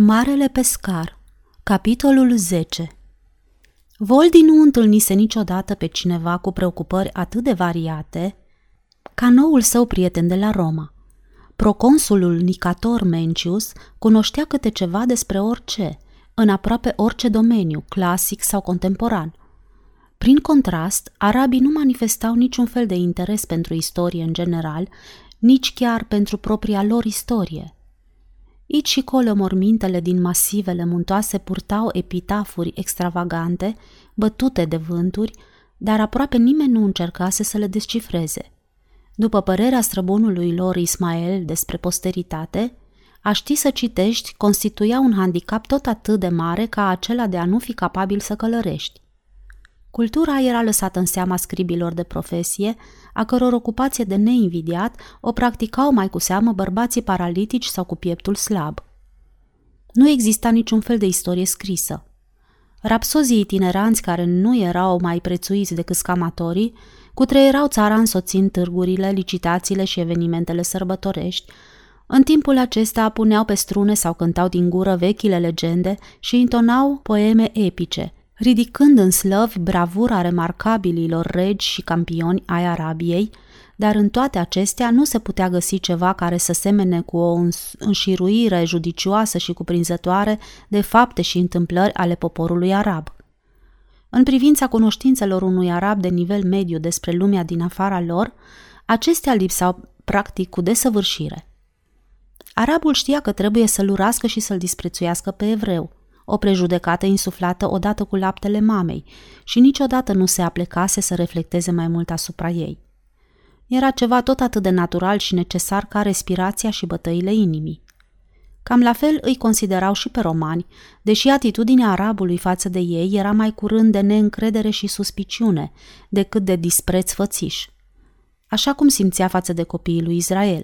Marele pescar Capitolul 10 Voldi nu întâlnise niciodată pe cineva cu preocupări atât de variate ca noul său prieten de la Roma. Proconsulul Nicator Mencius cunoștea câte ceva despre orice, în aproape orice domeniu, clasic sau contemporan. Prin contrast, arabii nu manifestau niciun fel de interes pentru istorie în general, nici chiar pentru propria lor istorie – Aici și colo mormintele din masivele muntoase purtau epitafuri extravagante, bătute de vânturi, dar aproape nimeni nu încercase să le descifreze. După părerea străbunului lor Ismael despre posteritate, a ști să citești constituia un handicap tot atât de mare ca acela de a nu fi capabil să călărești. Cultura era lăsată în seama scribilor de profesie, a căror ocupație de neinvidiat o practicau mai cu seamă bărbații paralitici sau cu pieptul slab. Nu exista niciun fel de istorie scrisă. Rapsozii itineranți care nu erau mai prețuiți decât scamatorii, cutreierau țara însoțind târgurile, licitațiile și evenimentele sărbătorești, în timpul acesta puneau pe strune sau cântau din gură vechile legende și intonau poeme epice – ridicând în slăvi bravura remarcabililor regi și campioni ai Arabiei, dar în toate acestea nu se putea găsi ceva care să semene cu o înșiruire judicioasă și cuprinzătoare de fapte și întâmplări ale poporului arab. În privința cunoștințelor unui arab de nivel mediu despre lumea din afara lor, acestea lipsau practic cu desăvârșire. Arabul știa că trebuie să-l urască și să-l disprețuiască pe evreu – o prejudecată insuflată odată cu laptele mamei și niciodată nu se aplecase să reflecteze mai mult asupra ei. Era ceva tot atât de natural și necesar ca respirația și bătăile inimii. Cam la fel îi considerau și pe romani, deși atitudinea arabului față de ei era mai curând de neîncredere și suspiciune decât de dispreț fățiș. Așa cum simțea față de copiii lui Israel.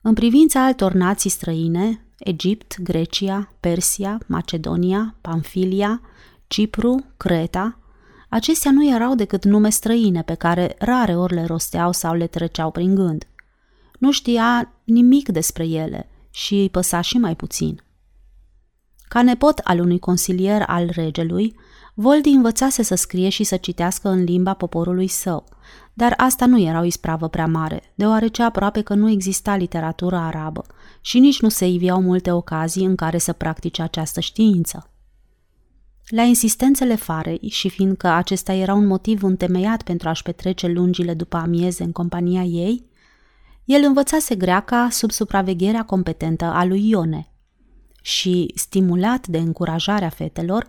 În privința altor nații străine, Egipt, Grecia, Persia, Macedonia, Pamfilia, Cipru, Creta, acestea nu erau decât nume străine pe care rare ori le rosteau sau le treceau prin gând. Nu știa nimic despre ele și îi păsa și mai puțin. Ca nepot al unui consilier al regelui, Voldi învățase să scrie și să citească în limba poporului său, dar asta nu era o ispravă prea mare, deoarece aproape că nu exista literatură arabă și nici nu se iveau multe ocazii în care să practice această știință. La insistențele farei și fiindcă acesta era un motiv întemeiat pentru a-și petrece lungile după amieze în compania ei, el învățase greaca sub supravegherea competentă a lui Ione și, stimulat de încurajarea fetelor,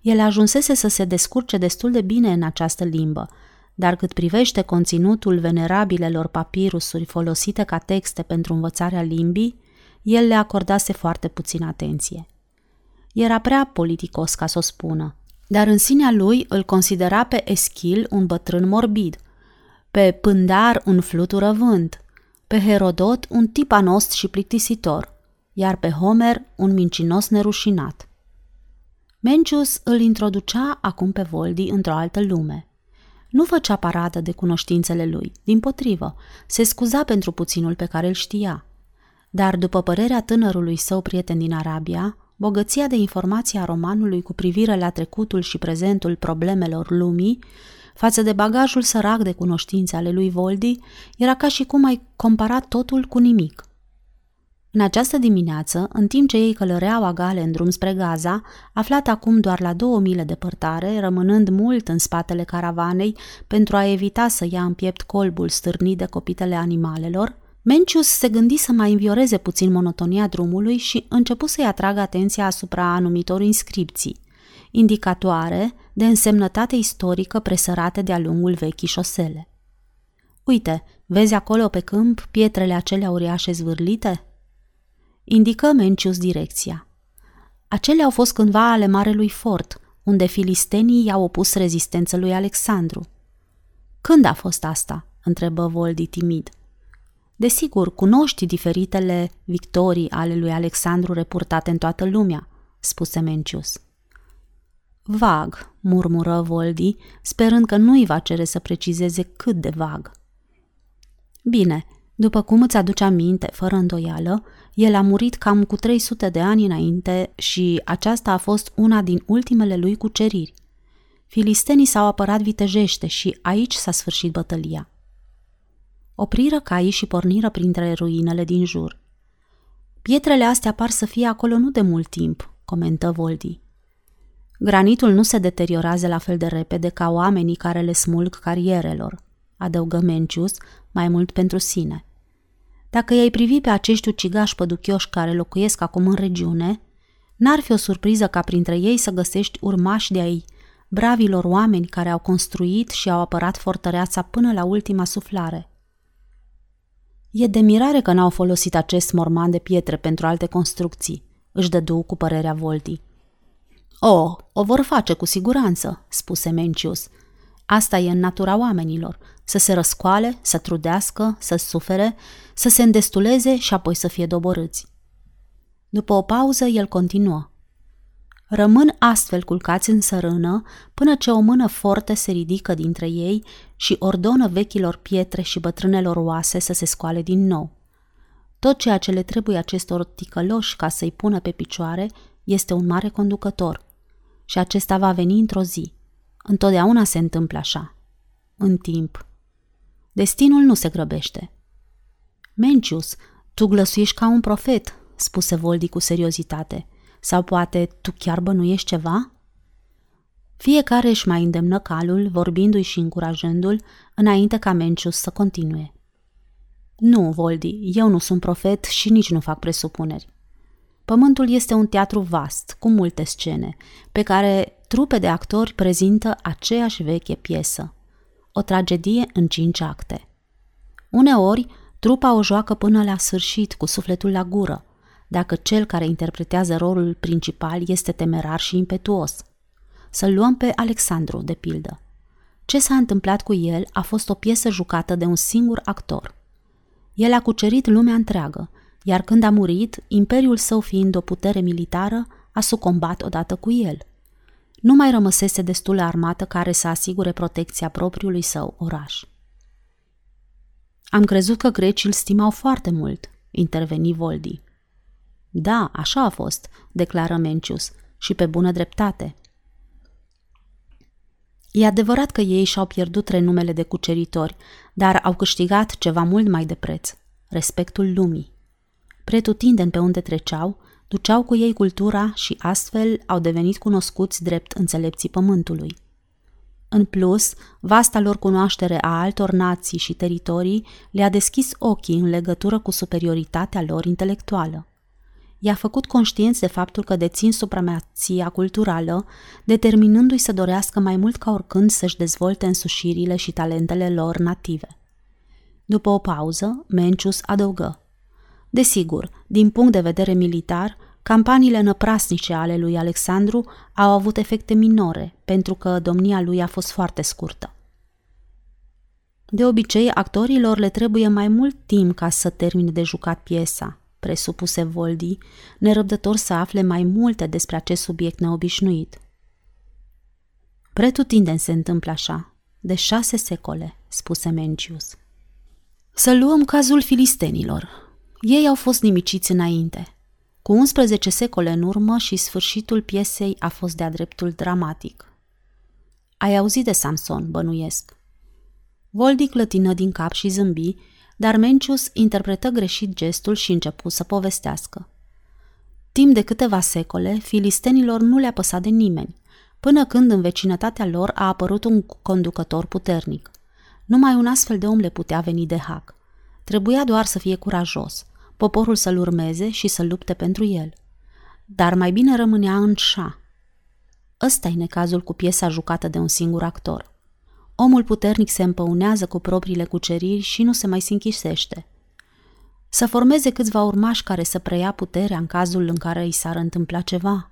el ajunsese să se descurce destul de bine în această limbă, dar cât privește conținutul venerabilelor papirusuri folosite ca texte pentru învățarea limbii, el le acordase foarte puțin atenție. Era prea politicos ca să o spună, dar în sinea lui îl considera pe Eschil un bătrân morbid, pe Pândar un flutură vânt, pe Herodot un tip anost și plictisitor, iar pe Homer un mincinos nerușinat. Mencius îl introducea acum pe Voldi într-o altă lume. Nu făcea paradă de cunoștințele lui, din potrivă, se scuza pentru puținul pe care îl știa. Dar, după părerea tânărului său prieten din Arabia, bogăția de informații a romanului cu privire la trecutul și prezentul problemelor lumii, față de bagajul sărac de cunoștințe ale lui Voldi, era ca și cum ai comparat totul cu nimic. În această dimineață, în timp ce ei călăreau agale în drum spre Gaza, aflat acum doar la două mile departare, rămânând mult în spatele caravanei pentru a evita să ia în piept colbul stârnit de copitele animalelor, Mencius se gândi să mai învioreze puțin monotonia drumului și începu să-i atragă atenția asupra anumitor inscripții, indicatoare de însemnătate istorică presărate de-a lungul vechii șosele. Uite, vezi acolo pe câmp pietrele acelea uriașe zvârlite?" Indică Mencius direcția. Acelea au fost cândva ale Marelui Fort, unde filistenii i-au opus rezistență lui Alexandru. Când a fost asta? întrebă Voldi timid. Desigur, cunoști diferitele victorii ale lui Alexandru reportate în toată lumea, spuse Mencius. Vag, murmură Voldi, sperând că nu-i va cere să precizeze cât de vag. Bine, După cum îți aduce aminte, fără îndoială, el a murit cam cu 300 de ani înainte și aceasta a fost una din ultimele lui cuceriri. Filistenii s-au apărat vitejește și aici s-a sfârșit bătălia. Opriră caii și porniră printre ruinele din jur. Pietrele astea par să fie acolo nu de mult timp, comentă Voldi. Granitul nu se deteriorează la fel de repede ca oamenii care le smulg carierelor, adăugă Mencius, mai mult pentru sine. Dacă i-ai privi pe acești ucigași păduchioși care locuiesc acum în regiune, n-ar fi o surpriză ca printre ei să găsești urmași de ai bravilor oameni care au construit și au apărat fortăreața până la ultima suflare. E de mirare că n-au folosit acest morman de pietre pentru alte construcții, își dădu cu părerea Volti. O, o vor face cu siguranță, spuse Mencius. Asta e în natura oamenilor, să se răscoale, să trudească, să sufere, să se îndestuleze și apoi să fie doborâți. După o pauză, el continuă. Rămân astfel culcați în sărână până ce o mână forte se ridică dintre ei și ordonă vechilor pietre și bătrânelor oase să se scoale din nou. Tot ceea ce le trebuie acestor ticăloși ca să-i pună pe picioare este un mare conducător. Și acesta va veni într-o zi. Întotdeauna se întâmplă așa. În timp. Destinul nu se grăbește. Mencius, tu glăsuiești ca un profet, spuse Voldi cu seriozitate. Sau poate tu chiar bănuiești ceva? Fiecare își mai îndemnă calul, vorbindu-i și încurajându-l, înainte ca Mencius să continue. Nu, Voldi, eu nu sunt profet și nici nu fac presupuneri. Pământul este un teatru vast, cu multe scene, pe care trupe de actori prezintă aceeași veche piesă. O tragedie în cinci acte. Uneori, trupa o joacă până la sfârșit, cu sufletul la gură, dacă cel care interpretează rolul principal este temerar și impetuos. Să-l luăm pe Alexandru, de pildă. Ce s-a întâmplat cu el a fost o piesă jucată de un singur actor. El a cucerit lumea întreagă, iar când a murit, imperiul său fiind o putere militară, a sucombat odată cu el. Nu mai rămăsese destulă armată care să asigure protecția propriului său oraș. Am crezut că grecii îl stimau foarte mult, interveni Voldi. Da, așa a fost, declară Mencius, și pe bună dreptate. E adevărat că ei și-au pierdut renumele de cuceritori, dar au câștigat ceva mult mai de preț, respectul lumii. Pretutindeni pe unde treceau, duceau cu ei cultura și astfel au devenit cunoscuți drept înțelepții pământului. În plus, vasta lor cunoaștere a altor nații și teritorii le-a deschis ochii în legătură cu superioritatea lor intelectuală i-a făcut conștienți de faptul că dețin supremația culturală, determinându-i să dorească mai mult ca oricând să-și dezvolte însușirile și talentele lor native. După o pauză, Mencius adăugă. Desigur, din punct de vedere militar, campaniile năprasnice ale lui Alexandru au avut efecte minore, pentru că domnia lui a fost foarte scurtă. De obicei, actorilor le trebuie mai mult timp ca să termine de jucat piesa, presupuse Voldi, nerăbdător să afle mai multe despre acest subiect neobișnuit. Pretutindeni se întâmplă așa, de șase secole, spuse Mencius. Să luăm cazul filistenilor. Ei au fost nimiciți înainte. Cu 11 secole în urmă și sfârșitul piesei a fost de-a dreptul dramatic. Ai auzit de Samson, bănuiesc. Voldi clătină din cap și zâmbi, dar Mencius interpretă greșit gestul și începu să povestească. Timp de câteva secole, filistenilor nu le-a păsat de nimeni, până când în vecinătatea lor a apărut un conducător puternic. Numai un astfel de om le putea veni de hac. Trebuia doar să fie curajos, poporul să-l urmeze și să lupte pentru el. Dar mai bine rămânea în șa. Ăsta e necazul cu piesa jucată de un singur actor. Omul puternic se împăunează cu propriile cuceriri și nu se mai sinchisește. Să formeze câțiva urmași care să preia puterea în cazul în care îi s-ar întâmpla ceva.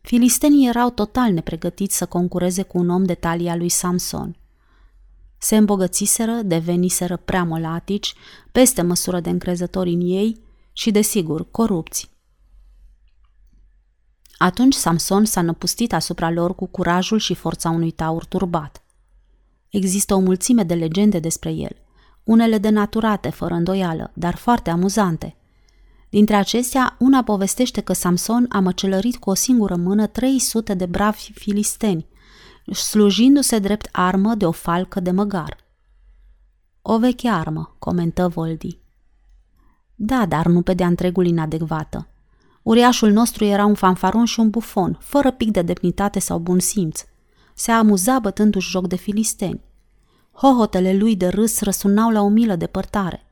Filistenii erau total nepregătiți să concureze cu un om de talia lui Samson. Se îmbogățiseră, deveniseră prea molatici, peste măsură de încrezători în ei și, desigur, corupți. Atunci Samson s-a năpustit asupra lor cu curajul și forța unui taur turbat. Există o mulțime de legende despre el. unele denaturate, fără îndoială, dar foarte amuzante. Dintre acestea, una povestește că Samson a măcelărit cu o singură mână 300 de bravi filisteni, slujindu-se drept armă de o falcă de măgar. O veche armă, comentă Voldi. Da, dar nu pe de-a întregul inadecvată. Uriașul nostru era un fanfaron și un bufon, fără pic de demnitate sau bun simț. Se amuza bătându-și joc de filisteni. Hohotele lui de râs răsunau la o milă depărtare.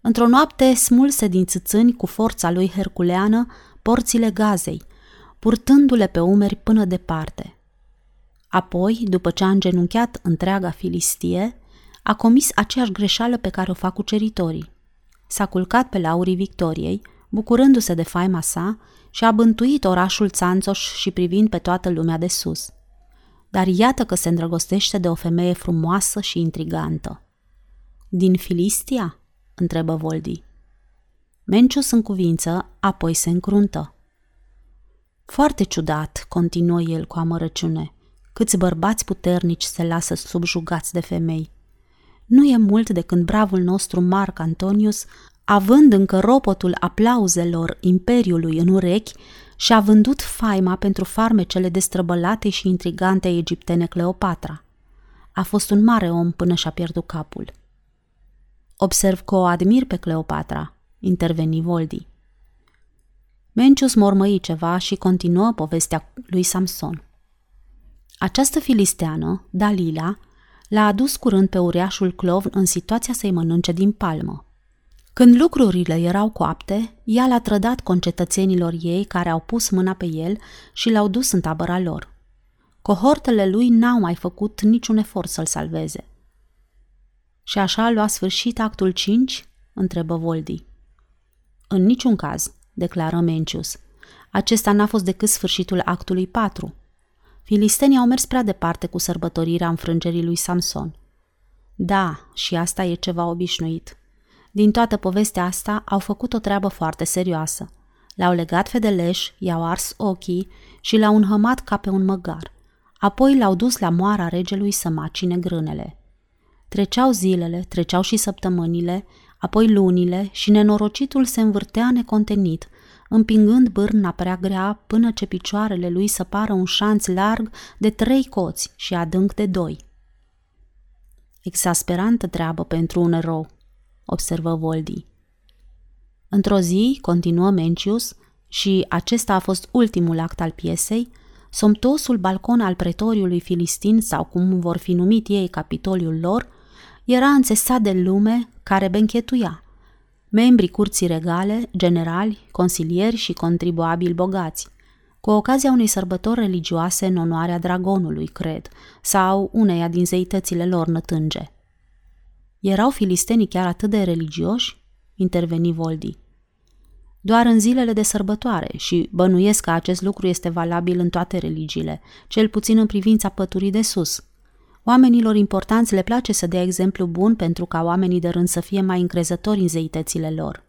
Într-o noapte smulse din țâțâni cu forța lui herculeană porțile gazei, purtându-le pe umeri până departe. Apoi, după ce a îngenunchiat întreaga filistie, a comis aceeași greșeală pe care o fac cuceritorii. S-a culcat pe laurii victoriei, bucurându-se de faima sa și a bântuit orașul țanțoș și privind pe toată lumea de sus. Dar iată că se îndrăgostește de o femeie frumoasă și intrigantă. Din Filistia? întrebă Voldi. Mencius în cuvință, apoi se încruntă. Foarte ciudat, continuă el cu amărăciune, câți bărbați puternici se lasă subjugați de femei. Nu e mult de când bravul nostru Marc Antonius, având încă ropotul aplauzelor imperiului în urechi, și-a vândut faima pentru farmecele destrăbălate și intrigante egiptene Cleopatra. A fost un mare om până și-a pierdut capul. Observ că o admir pe Cleopatra, interveni Voldi. Mencius mormăi ceva și continuă povestea lui Samson. Această filisteană, Dalila, l-a adus curând pe uriașul clov în situația să-i mănânce din palmă. Când lucrurile erau coapte, ea l-a trădat concetățenilor ei care au pus mâna pe el și l-au dus în tabăra lor. Cohortele lui n-au mai făcut niciun efort să-l salveze. Și așa a luat sfârșit actul 5? întrebă Voldi. În niciun caz, declară Mencius. Acesta n-a fost decât sfârșitul actului 4. Filistenii au mers prea departe cu sărbătorirea înfrângerii lui Samson. Da, și asta e ceva obișnuit. Din toată povestea asta au făcut o treabă foarte serioasă. L-au legat fedeleș, i-au ars ochii și l-au înhămat ca pe un măgar. Apoi l-au dus la moara regelui să macine grânele. Treceau zilele, treceau și săptămânile, apoi lunile și nenorocitul se învârtea necontenit, împingând bârna prea grea până ce picioarele lui săpară un șanț larg de trei coți și adânc de doi. Exasperantă treabă pentru un erou, observă Voldi. Într-o zi, continuă Mencius, și acesta a fost ultimul act al piesei, somtosul balcon al pretoriului filistin sau cum vor fi numit ei capitoliul lor, era înțesat de lume care benchetuia. Membrii curții regale, generali, consilieri și contribuabili bogați, cu ocazia unei sărbători religioase în onoarea dragonului, cred, sau uneia din zeitățile lor nătânge. Erau filistenii chiar atât de religioși? Interveni Voldi. Doar în zilele de sărbătoare și bănuiesc că acest lucru este valabil în toate religiile, cel puțin în privința păturii de sus. Oamenilor importanți le place să dea exemplu bun pentru ca oamenii de rând să fie mai încrezători în zeitățile lor.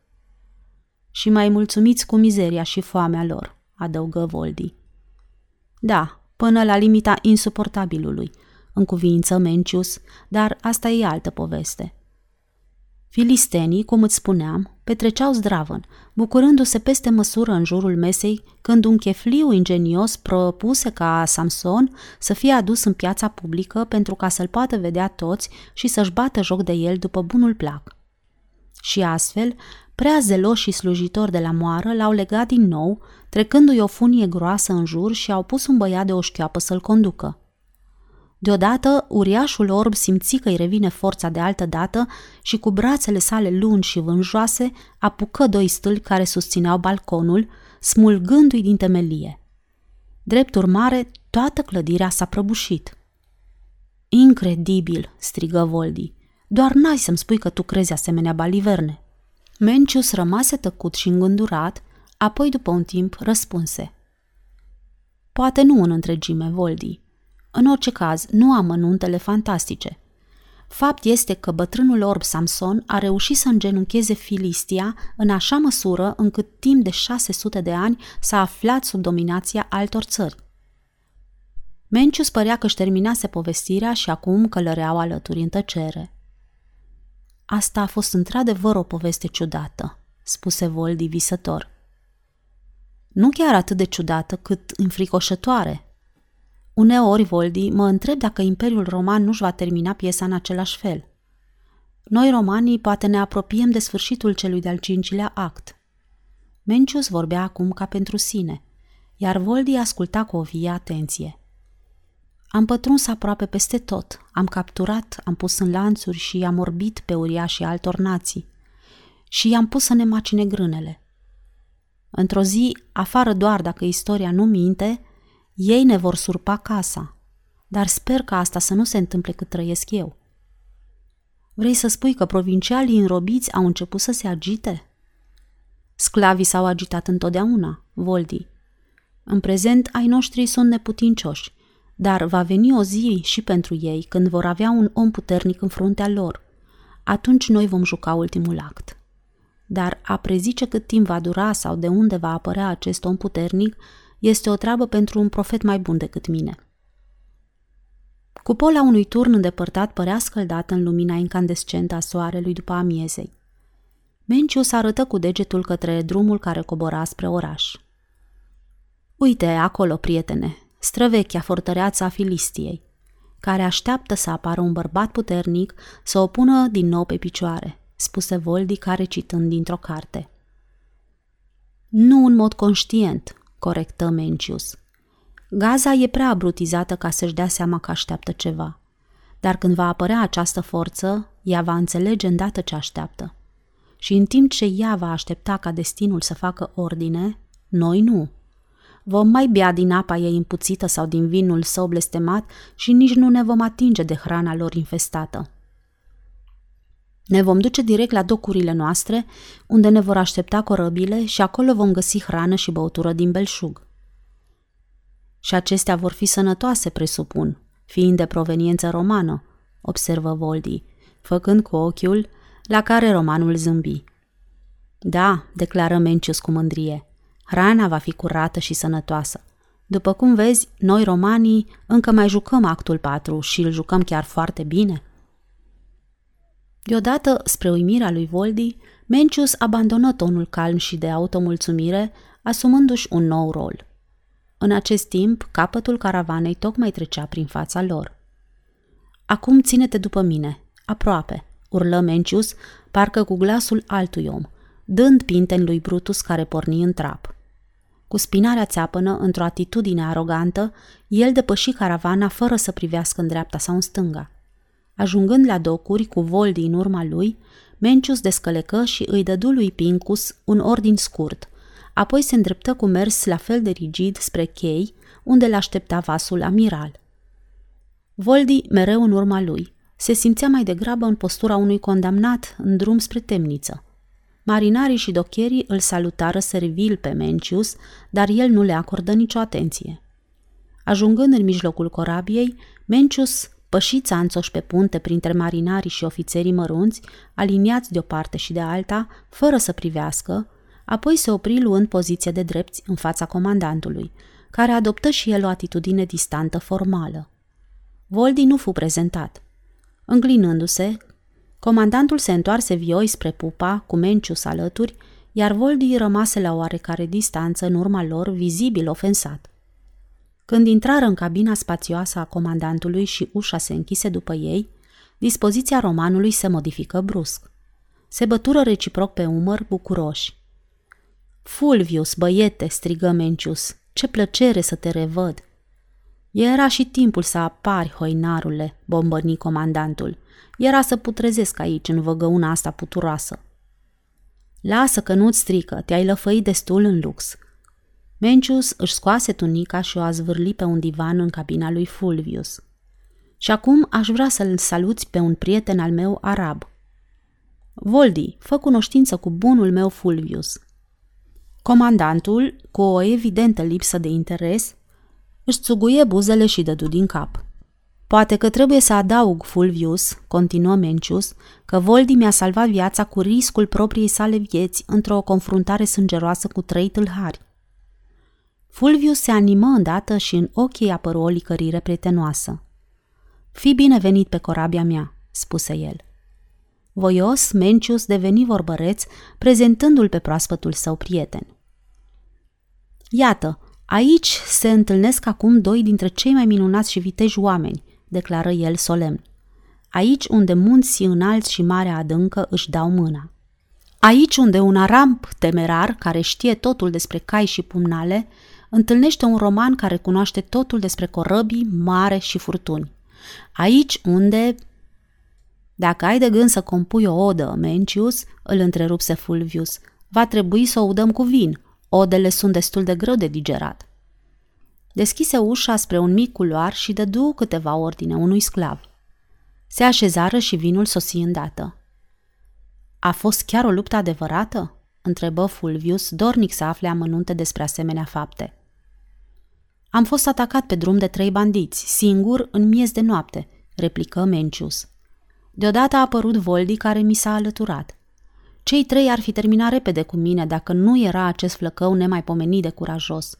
Și mai mulțumiți cu mizeria și foamea lor, adăugă Voldi. Da, până la limita insuportabilului – în cuvință Mencius, dar asta e altă poveste. Filistenii, cum îți spuneam, petreceau zdravăn, bucurându-se peste măsură în jurul mesei când un chefliu ingenios propuse ca Samson să fie adus în piața publică pentru ca să-l poată vedea toți și să-și bată joc de el după bunul plac. Și astfel, prea zeloși și slujitori de la moară l-au legat din nou, trecându-i o funie groasă în jur și au pus un băiat de o șchioapă să-l conducă. Deodată, uriașul orb simți că îi revine forța de altă dată și cu brațele sale lungi și vânjoase apucă doi stâlpi care susțineau balconul, smulgându-i din temelie. Drept urmare, toată clădirea s-a prăbușit. Incredibil, strigă Voldi. Doar n-ai să-mi spui că tu crezi asemenea baliverne. Mencius rămase tăcut și îngândurat, apoi după un timp răspunse. Poate nu în întregime, Voldi, în orice caz, nu am amănuntele fantastice. Fapt este că bătrânul orb Samson a reușit să îngenuncheze Filistia în așa măsură încât timp de 600 de ani s-a aflat sub dominația altor țări. Mencius părea că își terminase povestirea și acum călăreau alături în tăcere. Asta a fost într-adevăr o poveste ciudată, spuse Voldi visător. Nu chiar atât de ciudată cât înfricoșătoare. Uneori, Voldi, mă întreb dacă Imperiul Roman nu-și va termina piesa în același fel. Noi, romanii, poate ne apropiem de sfârșitul celui de-al cincilea act. Mencius vorbea acum ca pentru sine, iar Voldi asculta cu o vie atenție. Am pătruns aproape peste tot, am capturat, am pus în lanțuri și i-am orbit pe uriașii altor nații și i-am pus să ne macine grânele. Într-o zi, afară doar dacă istoria nu minte, ei ne vor surpa casa, dar sper că asta să nu se întâmple cât trăiesc eu. Vrei să spui că provincialii înrobiți au început să se agite? Sclavii s-au agitat întotdeauna, Voldi. În prezent, ai noștri sunt neputincioși, dar va veni o zi și pentru ei când vor avea un om puternic în fruntea lor. Atunci noi vom juca ultimul act. Dar a prezice cât timp va dura sau de unde va apărea acest om puternic este o treabă pentru un profet mai bun decât mine. Cupola unui turn îndepărtat părea scăldată în lumina incandescentă a soarelui după amiezei. Mencius arătă cu degetul către drumul care cobora spre oraș. Uite, acolo, prietene, străvechea fortăreața a Filistiei, care așteaptă să apară un bărbat puternic să o pună din nou pe picioare, spuse Voldi care citând dintr-o carte. Nu în mod conștient, corectă Mencius. Gaza e prea abrutizată ca să-și dea seama că așteaptă ceva. Dar când va apărea această forță, ea va înțelege îndată ce așteaptă. Și în timp ce ea va aștepta ca destinul să facă ordine, noi nu. Vom mai bea din apa ei împuțită sau din vinul său blestemat și nici nu ne vom atinge de hrana lor infestată. Ne vom duce direct la docurile noastre, unde ne vor aștepta corăbile și acolo vom găsi hrană și băutură din belșug. Și acestea vor fi sănătoase, presupun, fiind de proveniență romană, observă Voldi, făcând cu ochiul, la care romanul zâmbi. Da, declară Mencius cu mândrie, hrana va fi curată și sănătoasă. După cum vezi, noi romanii încă mai jucăm actul 4 și îl jucăm chiar foarte bine – Deodată, spre uimirea lui Voldi, Mencius abandonă tonul calm și de automulțumire, asumându-și un nou rol. În acest timp, capătul caravanei tocmai trecea prin fața lor. Acum ține-te după mine, aproape, urlă Mencius, parcă cu glasul altui om, dând pinten lui Brutus care porni în trap. Cu spinarea țeapănă, într-o atitudine arogantă, el depăși caravana fără să privească în dreapta sau în stânga – Ajungând la docuri cu Voldi în urma lui, Mencius descălecă și îi dădu lui Pincus un ordin scurt. Apoi se îndreptă cu mers la fel de rigid spre chei, unde l-aștepta vasul amiral. Voldi, mereu în urma lui, se simțea mai degrabă în postura unui condamnat în drum spre temniță. Marinarii și docherii îl salutară servil pe Mencius, dar el nu le acordă nicio atenție. Ajungând în mijlocul corabiei, Mencius pășiți anțoși pe punte printre marinarii și ofițerii mărunți, aliniați de o parte și de alta, fără să privească, apoi se opri luând poziție de drepți în fața comandantului, care adoptă și el o atitudine distantă formală. Voldi nu fu prezentat. Înclinându-se, comandantul se întoarse vioi spre pupa, cu Mencius alături, iar Voldi rămase la oarecare distanță în urma lor, vizibil ofensat. Când intrară în cabina spațioasă a comandantului și ușa se închise după ei, dispoziția romanului se modifică brusc. Se bătură reciproc pe umăr bucuroși. Fulvius, băiete, strigă Mencius, ce plăcere să te revăd! Era și timpul să apari, hoinarule, bombărni comandantul. Era să putrezesc aici, în văgăuna asta puturoasă. Lasă că nu-ți strică, te-ai lăfăit destul în lux. Mencius își scoase tunica și o a zvârli pe un divan în cabina lui Fulvius. Și acum aș vrea să-l saluți pe un prieten al meu arab. Voldi, fă cunoștință cu bunul meu Fulvius. Comandantul, cu o evidentă lipsă de interes, își țuguie buzele și dădu din cap. Poate că trebuie să adaug, Fulvius, continuă Mencius, că Voldi mi-a salvat viața cu riscul propriei sale vieți într-o confruntare sângeroasă cu trei tâlhari. Fulvius se animă îndată și în ochii apăru o licărire prietenoasă. Fii binevenit pe corabia mea, spuse el. Voios, Mencius deveni vorbăreț, prezentându-l pe proaspătul său prieten. Iată, aici se întâlnesc acum doi dintre cei mai minunați și viteji oameni, declară el solemn. Aici unde munții înalți și marea adâncă își dau mâna. Aici unde un aramp temerar, care știe totul despre cai și pumnale, întâlnește un roman care cunoaște totul despre corăbii, mare și furtuni. Aici unde... Dacă ai de gând să compui o odă, Mencius, îl întrerupse Fulvius, va trebui să o udăm cu vin. Odele sunt destul de greu de digerat. Deschise ușa spre un mic culoar și dădu câteva ordine unui sclav. Se așezară și vinul sosi îndată. A fost chiar o luptă adevărată? întrebă Fulvius, dornic să afle amănunte despre asemenea fapte. Am fost atacat pe drum de trei bandiți, singur, în miez de noapte, replică Mencius. Deodată a apărut Voldi care mi s-a alăturat. Cei trei ar fi terminat repede cu mine dacă nu era acest flăcău nemaipomenit de curajos.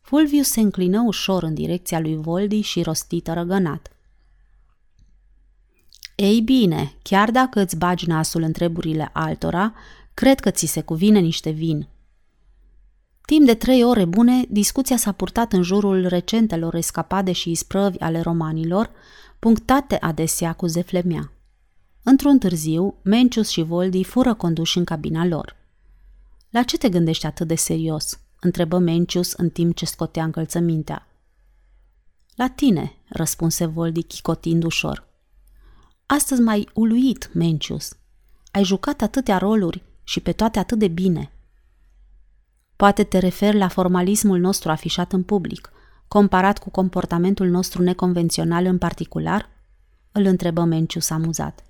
Fulvius se înclină ușor în direcția lui Voldi și rostită răgănat. Ei bine, chiar dacă îți bagi nasul în treburile altora, cred că ți se cuvine niște vin. Timp de trei ore bune, discuția s-a purtat în jurul recentelor escapade și isprăvi ale romanilor, punctate adesea cu zeflemea. Într-un târziu, Mencius și Voldi fură conduși în cabina lor. La ce te gândești atât de serios?" întrebă Mencius în timp ce scotea încălțămintea. La tine, răspunse Voldi chicotind ușor. Astăzi mai uluit, Mencius. Ai jucat atâtea roluri și pe toate atât de bine. Poate te referi la formalismul nostru afișat în public, comparat cu comportamentul nostru neconvențional în particular? Îl întrebă Mencius amuzat.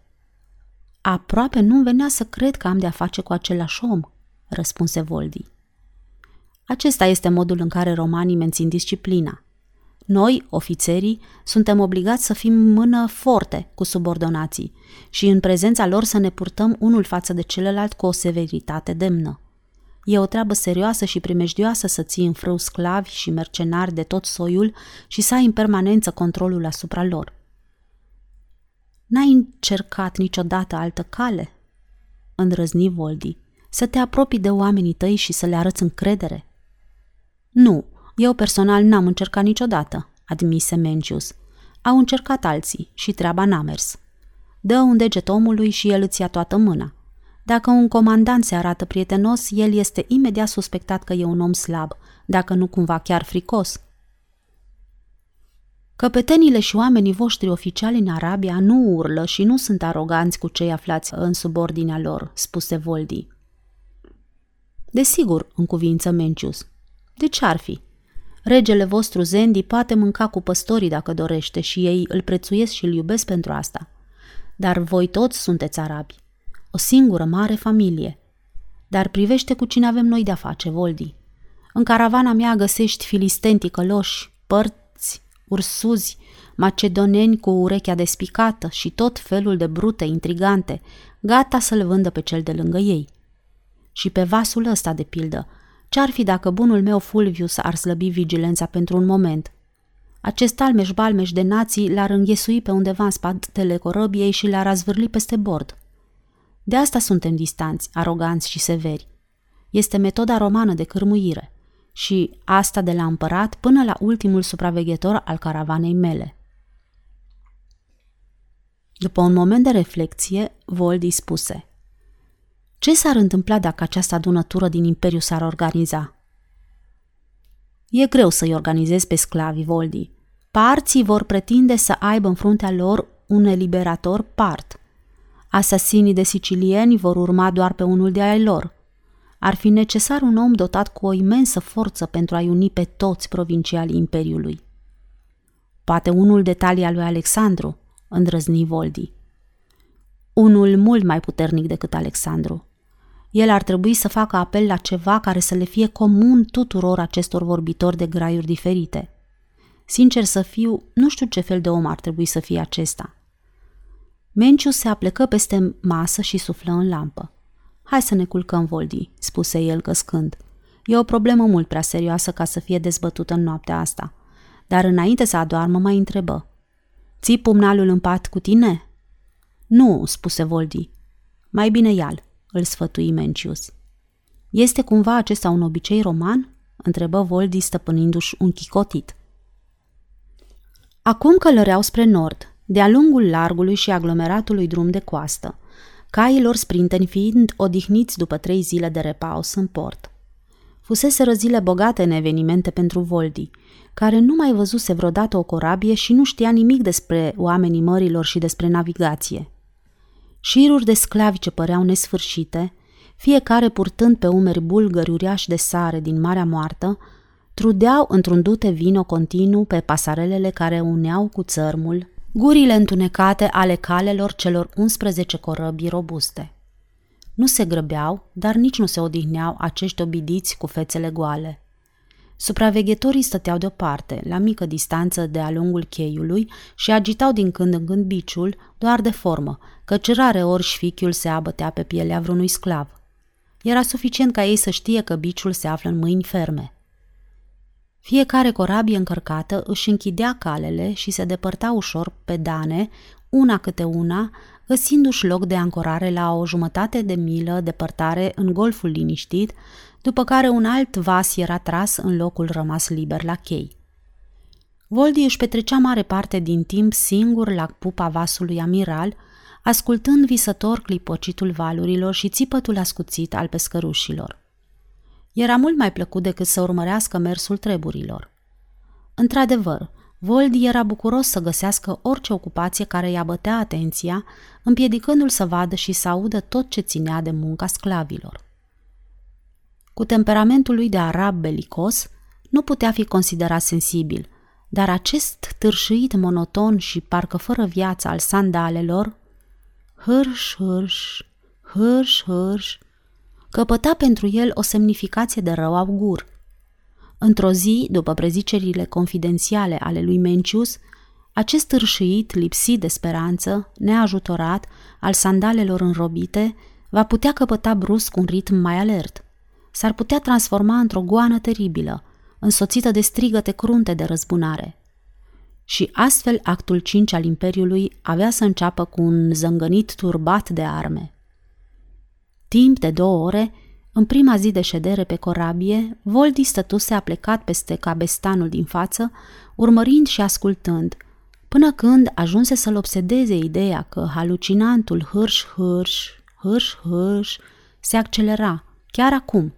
Aproape nu venea să cred că am de-a face cu același om, răspunse Voldi. Acesta este modul în care romanii mențin disciplina. Noi, ofițerii, suntem obligați să fim mână forte cu subordonații și în prezența lor să ne purtăm unul față de celălalt cu o severitate demnă. E o treabă serioasă și primejdioasă să ții în frâu sclavi și mercenari de tot soiul și să ai în permanență controlul asupra lor. N-ai încercat niciodată altă cale? Îndrăzni Voldi. Să te apropii de oamenii tăi și să le arăți încredere? Nu, eu personal n-am încercat niciodată, admise Mencius. Au încercat alții și treaba n-a mers. Dă un deget omului și el îți ia toată mâna. Dacă un comandant se arată prietenos, el este imediat suspectat că e un om slab, dacă nu cumva chiar fricos. Căpetenile și oamenii voștri oficiali în Arabia nu urlă și nu sunt aroganți cu cei aflați în subordinea lor, spuse Voldi. Desigur, în cuvință Mencius. De ce ar fi? Regele vostru Zendi poate mânca cu păstorii dacă dorește și ei îl prețuiesc și îl iubesc pentru asta. Dar voi toți sunteți arabi. O singură mare familie. Dar privește cu cine avem noi de-a face, Voldi. În caravana mea găsești filisteni ticăloși, părți, ursuzi, macedoneni cu urechea despicată și tot felul de brute intrigante, gata să-l vândă pe cel de lângă ei. Și pe vasul ăsta, de pildă, ce-ar fi dacă bunul meu Fulvius ar slăbi vigilența pentru un moment? Acest almeș-balmeș de nații l-ar înghesui pe undeva în spatele corăbiei și l-ar razvârli peste bord. De asta suntem distanți, aroganți și severi. Este metoda romană de cârmuire și asta de la împărat până la ultimul supraveghetor al caravanei mele. După un moment de reflexie, Voldi spuse – ce s-ar întâmpla dacă această adunătură din Imperiu s-ar organiza? E greu să-i organizezi pe sclavii Voldi. Parții vor pretinde să aibă în fruntea lor un eliberator part. Asasinii de sicilieni vor urma doar pe unul de ai lor. Ar fi necesar un om dotat cu o imensă forță pentru a-i uni pe toți provincialii Imperiului. Poate unul de talia lui Alexandru, îndrăzni Voldi. Unul mult mai puternic decât Alexandru. El ar trebui să facă apel la ceva care să le fie comun tuturor acestor vorbitori de graiuri diferite. Sincer să fiu, nu știu ce fel de om ar trebui să fie acesta. Menciu se aplecă peste masă și suflă în lampă. Hai să ne culcăm, Voldi, spuse el căscând. E o problemă mult prea serioasă ca să fie dezbătută în noaptea asta. Dar înainte să adoarmă, mai întrebă. Ții pumnalul în pat cu tine? Nu, spuse Voldi. Mai bine ial, îl sfătui Mencius. Este cumva acesta un obicei roman? întrebă Voldi stăpânindu-și un chicotit. Acum călăreau spre nord, de-a lungul largului și aglomeratului drum de coastă, cailor sprinteni fiind odihniți după trei zile de repaus în port. Fusese zile bogate în evenimente pentru Voldi, care nu mai văzuse vreodată o corabie și nu știa nimic despre oamenii mărilor și despre navigație. Șiruri de sclavi ce păreau nesfârșite, fiecare purtând pe umeri bulgări uriași de sare din Marea Moartă, trudeau într-un dute vino continuu pe pasarelele care uneau cu țărmul gurile întunecate ale calelor celor 11 corăbii robuste. Nu se grăbeau, dar nici nu se odihneau acești obidiți cu fețele goale. Supraveghetorii stăteau deoparte, la mică distanță de-a lungul cheiului și agitau din când în când biciul, doar de formă, căci rare ori șfichiul se abătea pe pielea vreunui sclav. Era suficient ca ei să știe că biciul se află în mâini ferme. Fiecare corabie încărcată își închidea calele și se depărta ușor pe dane, una câte una, găsindu-și loc de ancorare la o jumătate de milă depărtare în golful liniștit, după care un alt vas era tras în locul rămas liber la chei. Voldi își petrecea mare parte din timp singur la pupa vasului amiral, ascultând visător clipocitul valurilor și țipătul ascuțit al pescărușilor. Era mult mai plăcut decât să urmărească mersul treburilor. Într-adevăr, Voldi era bucuros să găsească orice ocupație care îi abătea atenția, împiedicându-l să vadă și să audă tot ce ținea de munca sclavilor. Cu temperamentul lui de arab belicos, nu putea fi considerat sensibil, dar acest târșuit monoton și parcă fără viață al sandalelor, hârș, hârș, hârș, hârș, căpăta pentru el o semnificație de rău augur. Într-o zi, după prezicerile confidențiale ale lui Mencius, acest târșuit, lipsit de speranță, neajutorat, al sandalelor înrobite, va putea căpăta brusc un ritm mai alert. S-ar putea transforma într-o goană teribilă, însoțită de strigăte crunte de răzbunare. Și astfel actul 5 al Imperiului avea să înceapă cu un zângănit turbat de arme. Timp de două ore, în prima zi de ședere pe corabie, Voldi stătuse aplecat peste cabestanul din față, urmărind și ascultând, până când ajunse să-l obsedeze ideea că halucinantul hârș-hârș, hârș-hârș, se accelera, chiar acum,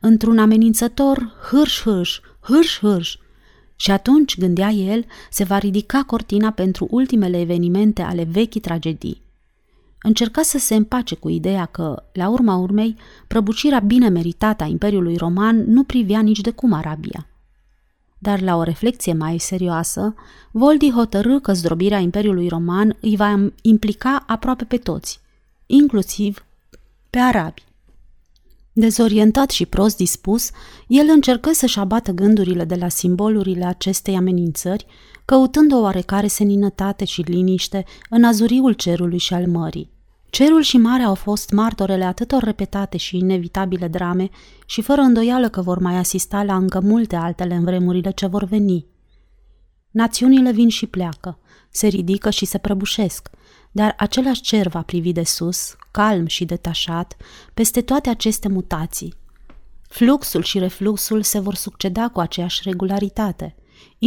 într-un amenințător hârș-hârș, hârș-hârș, și atunci, gândea el, se va ridica cortina pentru ultimele evenimente ale vechii tragedii. Încerca să se împace cu ideea că, la urma urmei, prăbucirea bine meritată a Imperiului Roman nu privea nici de cum Arabia. Dar la o reflexie mai serioasă, Voldi hotărâ că zdrobirea Imperiului Roman îi va implica aproape pe toți, inclusiv pe arabi. Dezorientat și prost dispus, el încercă să-și abată gândurile de la simbolurile acestei amenințări, căutând o oarecare seninătate și liniște în azuriul cerului și al mării. Cerul și marea au fost martorele atâtor repetate și inevitabile drame și fără îndoială că vor mai asista la încă multe altele în vremurile ce vor veni. Națiunile vin și pleacă, se ridică și se prăbușesc, dar același cer va privi de sus, calm și detașat, peste toate aceste mutații. Fluxul și refluxul se vor succeda cu aceeași regularitate,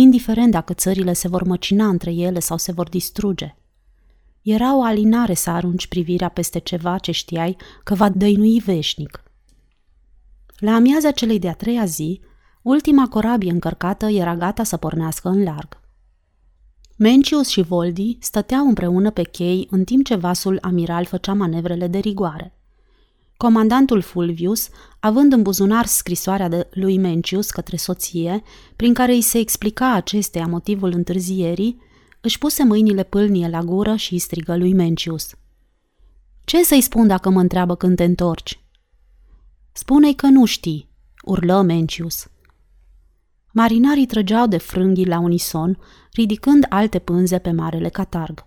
indiferent dacă țările se vor măcina între ele sau se vor distruge. Era o alinare să arunci privirea peste ceva ce știai că va dăinui veșnic. La amiaza celei de-a treia zi, ultima corabie încărcată era gata să pornească în larg. Mencius și Voldi stăteau împreună pe chei în timp ce vasul amiral făcea manevrele de rigoare. Comandantul Fulvius, având în buzunar scrisoarea de lui Mencius către soție, prin care îi se explica acesteia motivul întârzierii, își puse mâinile pâlnie la gură și îi strigă lui Mencius. Ce să-i spun dacă mă întreabă când te întorci?" Spune-i că nu știi," urlă Mencius. Marinarii trăgeau de frânghii la unison, ridicând alte pânze pe marele catarg.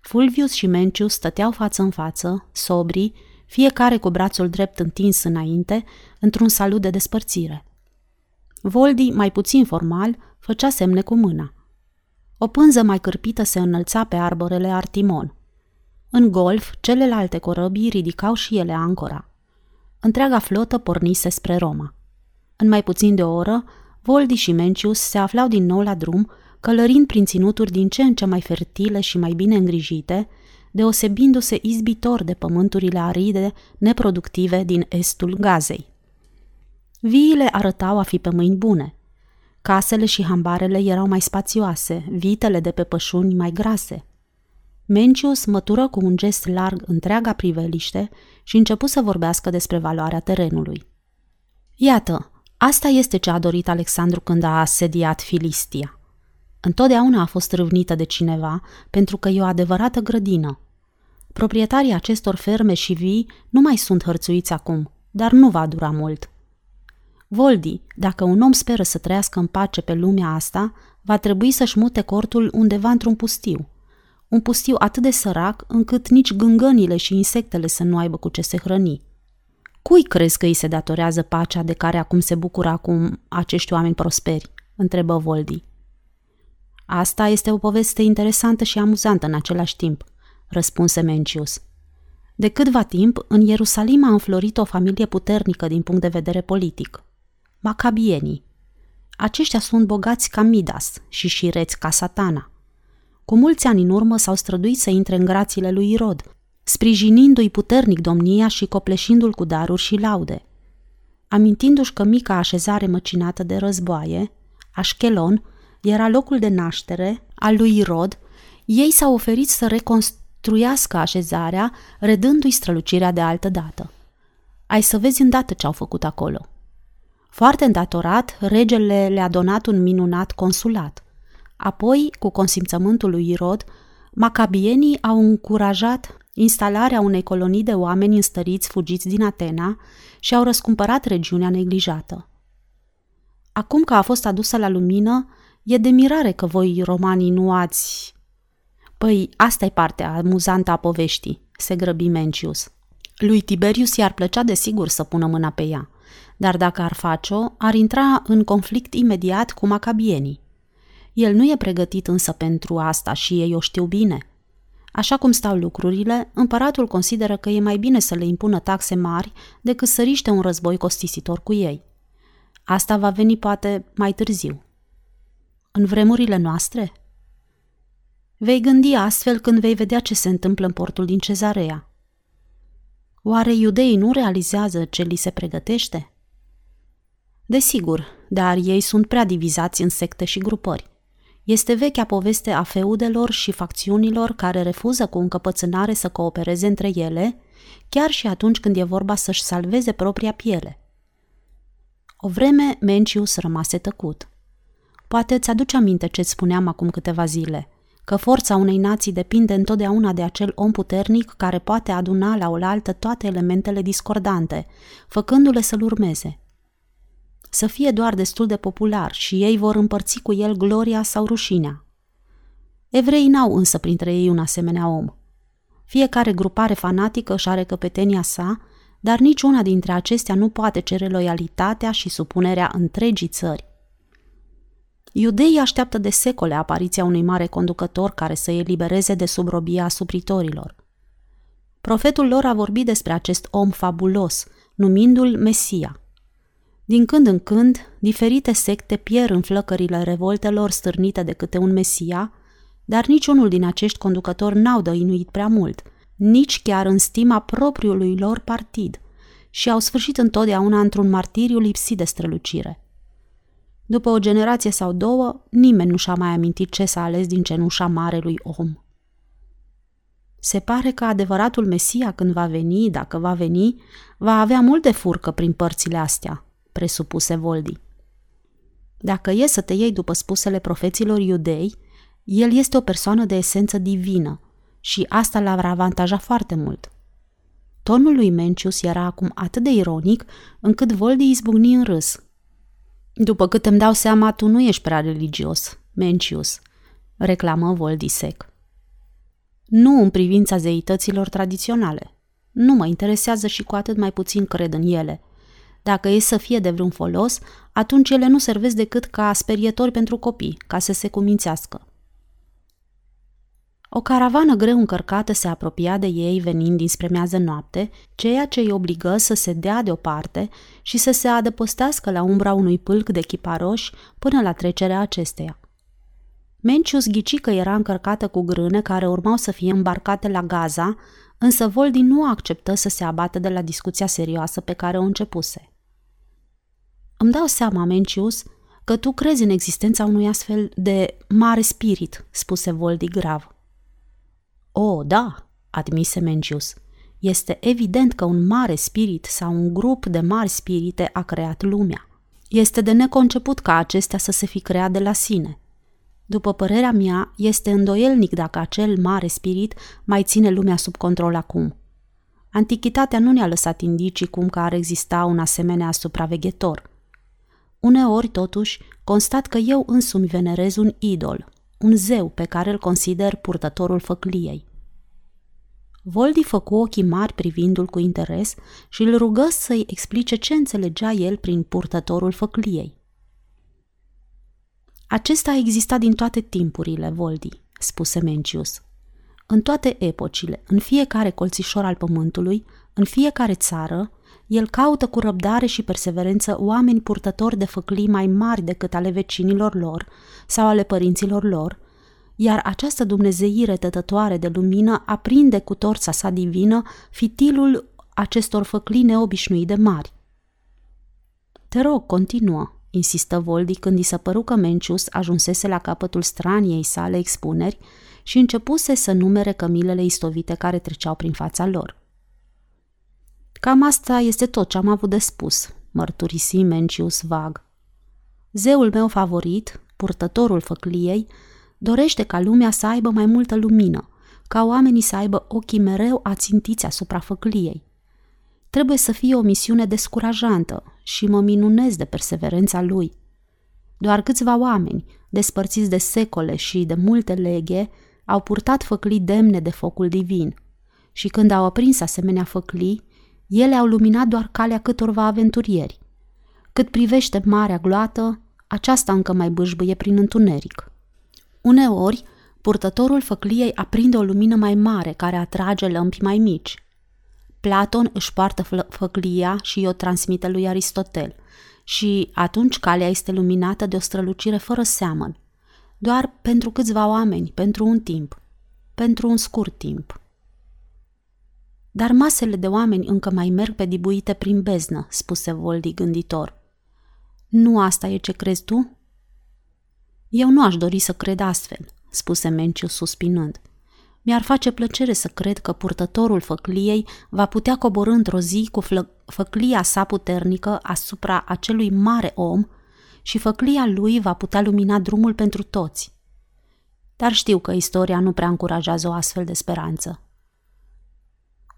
Fulvius și Mencius stăteau față în față, sobri, fiecare cu brațul drept întins înainte, într-un salut de despărțire. Voldi, mai puțin formal, făcea semne cu mâna. O pânză mai cârpită se înălța pe arborele artimon. În golf, celelalte corăbii ridicau și ele ancora. Întreaga flotă pornise spre Roma. În mai puțin de o oră, Voldi și Mencius se aflau din nou la drum, călărind prin ținuturi din ce în ce mai fertile și mai bine îngrijite, deosebindu-se izbitor de pământurile aride, neproductive din estul Gazei. Viile arătau a fi pe mâini bune. Casele și hambarele erau mai spațioase, vitele de pe pășuni mai grase. Mencius mătură cu un gest larg întreaga priveliște și început să vorbească despre valoarea terenului. Iată, asta este ce a dorit Alexandru când a asediat Filistia. Întotdeauna a fost râvnită de cineva pentru că e o adevărată grădină. Proprietarii acestor ferme și vii nu mai sunt hărțuiți acum, dar nu va dura mult. Voldi, dacă un om speră să trăiască în pace pe lumea asta, va trebui să-și mute cortul undeva într-un pustiu. Un pustiu atât de sărac încât nici gângănile și insectele să nu aibă cu ce se hrăni. Cui crezi că îi se datorează pacea de care acum se bucură acum acești oameni prosperi? întrebă Voldi. Asta este o poveste interesantă și amuzantă în același timp, răspunse Mencius. De câtva timp, în Ierusalim a înflorit o familie puternică din punct de vedere politic. Macabienii. Aceștia sunt bogați ca Midas și șireți ca satana. Cu mulți ani în urmă s-au străduit să intre în grațiile lui Irod, sprijinindu-i puternic domnia și copleșindu-l cu daruri și laude. Amintindu-și că mica așezare măcinată de războaie, Așchelon, era locul de naștere al lui Irod, ei s-au oferit să reconstruiască așezarea, redându-i strălucirea de altă dată. Ai să vezi îndată ce au făcut acolo. Foarte îndatorat, regele le-a donat un minunat consulat. Apoi, cu consimțământul lui Irod, macabienii au încurajat instalarea unei colonii de oameni înstăriți fugiți din Atena și au răscumpărat regiunea neglijată. Acum că a fost adusă la lumină, e de mirare că voi romanii nu ați... Păi, asta e partea amuzantă a poveștii, se grăbi Mencius. Lui Tiberius i-ar plăcea de sigur să pună mâna pe ea, dar dacă ar face-o, ar intra în conflict imediat cu macabienii. El nu e pregătit însă pentru asta și ei o știu bine – Așa cum stau lucrurile, împăratul consideră că e mai bine să le impună taxe mari decât să riște un război costisitor cu ei. Asta va veni poate mai târziu. În vremurile noastre? Vei gândi astfel când vei vedea ce se întâmplă în portul din Cezarea. Oare iudeii nu realizează ce li se pregătește? Desigur, dar ei sunt prea divizați în secte și grupări. Este vechea poveste a feudelor și facțiunilor care refuză cu încăpățânare să coopereze între ele, chiar și atunci când e vorba să-și salveze propria piele. O vreme Mencius rămase tăcut. Poate îți aduce aminte ce-ți spuneam acum câteva zile, că forța unei nații depinde întotdeauna de acel om puternic care poate aduna la oaltă toate elementele discordante, făcându-le să-l urmeze – să fie doar destul de popular și ei vor împărți cu el gloria sau rușinea. Evreii n-au însă printre ei un asemenea om. Fiecare grupare fanatică își are căpetenia sa, dar niciuna dintre acestea nu poate cere loialitatea și supunerea întregii țări. Iudeii așteaptă de secole apariția unui mare conducător care să îi elibereze de sub robia supritorilor. Profetul lor a vorbit despre acest om fabulos, numindu-l Mesia – din când în când, diferite secte pierd în flăcările revoltelor stârnite de câte un mesia, dar niciunul din acești conducători n-au dăinuit prea mult, nici chiar în stima propriului lor partid, și au sfârșit întotdeauna într-un martiriu lipsit de strălucire. După o generație sau două, nimeni nu și-a mai amintit ce s-a ales din cenușa marelui om. Se pare că adevăratul Mesia, când va veni, dacă va veni, va avea multe furcă prin părțile astea, presupuse Voldi. Dacă e să te iei după spusele profeților iudei, el este o persoană de esență divină și asta l-ar avantaja foarte mult. Tonul lui Mencius era acum atât de ironic încât Voldi izbucni în râs. După cât îmi dau seama, tu nu ești prea religios, Mencius, reclamă Voldi sec. Nu în privința zeităților tradiționale. Nu mă interesează și cu atât mai puțin cred în ele – dacă e să fie de vreun folos, atunci ele nu servesc decât ca sperietori pentru copii, ca să se cumințească. O caravană greu încărcată se apropia de ei venind dinspre miază noapte, ceea ce îi obligă să se dea deoparte și să se adăpostească la umbra unui pâlc de chiparoși până la trecerea acesteia. Mencius ghici că era încărcată cu grâne care urmau să fie îmbarcate la Gaza, însă Voldi nu acceptă să se abată de la discuția serioasă pe care o începuse. Îmi dau seama, Mencius, că tu crezi în existența unui astfel de mare spirit, spuse Voldi grav. O, da, admise Mencius. Este evident că un mare spirit sau un grup de mari spirite a creat lumea. Este de neconceput ca acestea să se fi creat de la sine – după părerea mea, este îndoielnic dacă acel mare spirit mai ține lumea sub control acum. Antichitatea nu ne-a lăsat indicii cum că ar exista un asemenea supraveghetor. Uneori, totuși, constat că eu însumi venerez un idol, un zeu pe care îl consider purtătorul făcliei. Voldi făcu ochii mari privindu-l cu interes și îl rugă să-i explice ce înțelegea el prin purtătorul făcliei. Acesta a existat din toate timpurile, Voldi, spuse Mencius. În toate epocile, în fiecare colțișor al pământului, în fiecare țară, el caută cu răbdare și perseverență oameni purtători de făclii mai mari decât ale vecinilor lor sau ale părinților lor, iar această dumnezeire tătătoare de lumină aprinde cu torța sa divină fitilul acestor făclii neobișnuit de mari. Te rog, continuă, insistă Voldi când i se păru că Mencius ajunsese la capătul straniei sale expuneri și începuse să numere cămilele istovite care treceau prin fața lor. Cam asta este tot ce am avut de spus, mărturisi Mencius vag. Zeul meu favorit, purtătorul făcliei, dorește ca lumea să aibă mai multă lumină, ca oamenii să aibă ochii mereu ațintiți asupra făcliei. Trebuie să fie o misiune descurajantă și mă minunez de perseverența lui. Doar câțiva oameni, despărțiți de secole și de multe leghe, au purtat făclii demne de focul divin. Și când au aprins asemenea făclii, ele au luminat doar calea câtorva aventurieri. Cât privește marea gloată, aceasta încă mai bâșbâie prin întuneric. Uneori, purtătorul făcliei aprinde o lumină mai mare care atrage lămpi mai mici – Platon își poartă făclia și o transmite lui Aristotel și atunci calea este luminată de o strălucire fără seamăn, doar pentru câțiva oameni, pentru un timp, pentru un scurt timp. Dar masele de oameni încă mai merg pe dibuite prin beznă, spuse Voldi gânditor. Nu asta e ce crezi tu? Eu nu aș dori să cred astfel, spuse Menciu suspinând. Mi-ar face plăcere să cred că purtătorul făcliei va putea coborâ într-o zi cu făclia sa puternică asupra acelui mare om și făclia lui va putea lumina drumul pentru toți. Dar știu că istoria nu prea încurajează o astfel de speranță.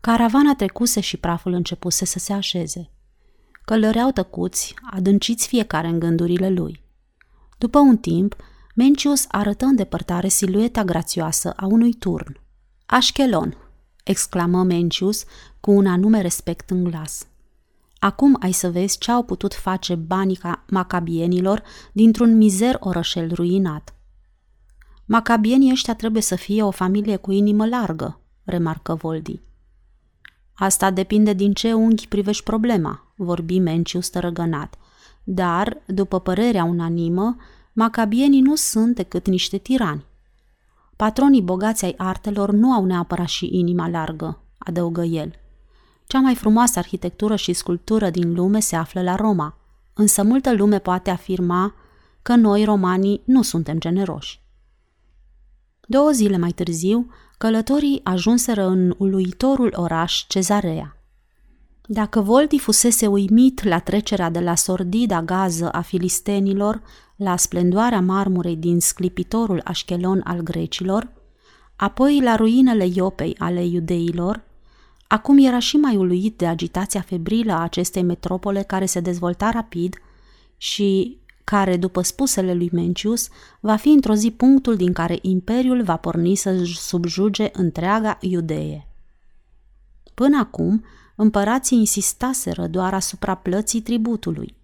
Caravana trecuse și praful începuse să se așeze. Călăreau tăcuți, adânciți fiecare în gândurile lui. După un timp, Mencius arătă în depărtare silueta grațioasă a unui turn. Așchelon, exclamă Mencius cu un anume respect în glas. Acum ai să vezi ce au putut face banii macabienilor dintr-un mizer orășel ruinat. Macabienii ăștia trebuie să fie o familie cu inimă largă, remarcă Voldi. Asta depinde din ce unghi privești problema, vorbi Mencius tărăgănat. Dar, după părerea unanimă, macabienii nu sunt decât niște tirani. Patronii bogați ai artelor nu au neapărat și inima largă, adăugă el. Cea mai frumoasă arhitectură și sculptură din lume se află la Roma, însă multă lume poate afirma că noi, romanii, nu suntem generoși. Două zile mai târziu, călătorii ajunseră în uluitorul oraș Cezarea. Dacă Volti fusese uimit la trecerea de la sordida gază a filistenilor la splendoarea marmurei din sclipitorul așchelon al grecilor, apoi la ruinele Iopei ale iudeilor, acum era și mai uluit de agitația febrilă a acestei metropole care se dezvolta rapid și care, după spusele lui Mencius, va fi într-o zi punctul din care imperiul va porni să subjuge întreaga Iudee. Până acum, împărații insistaseră doar asupra plății tributului.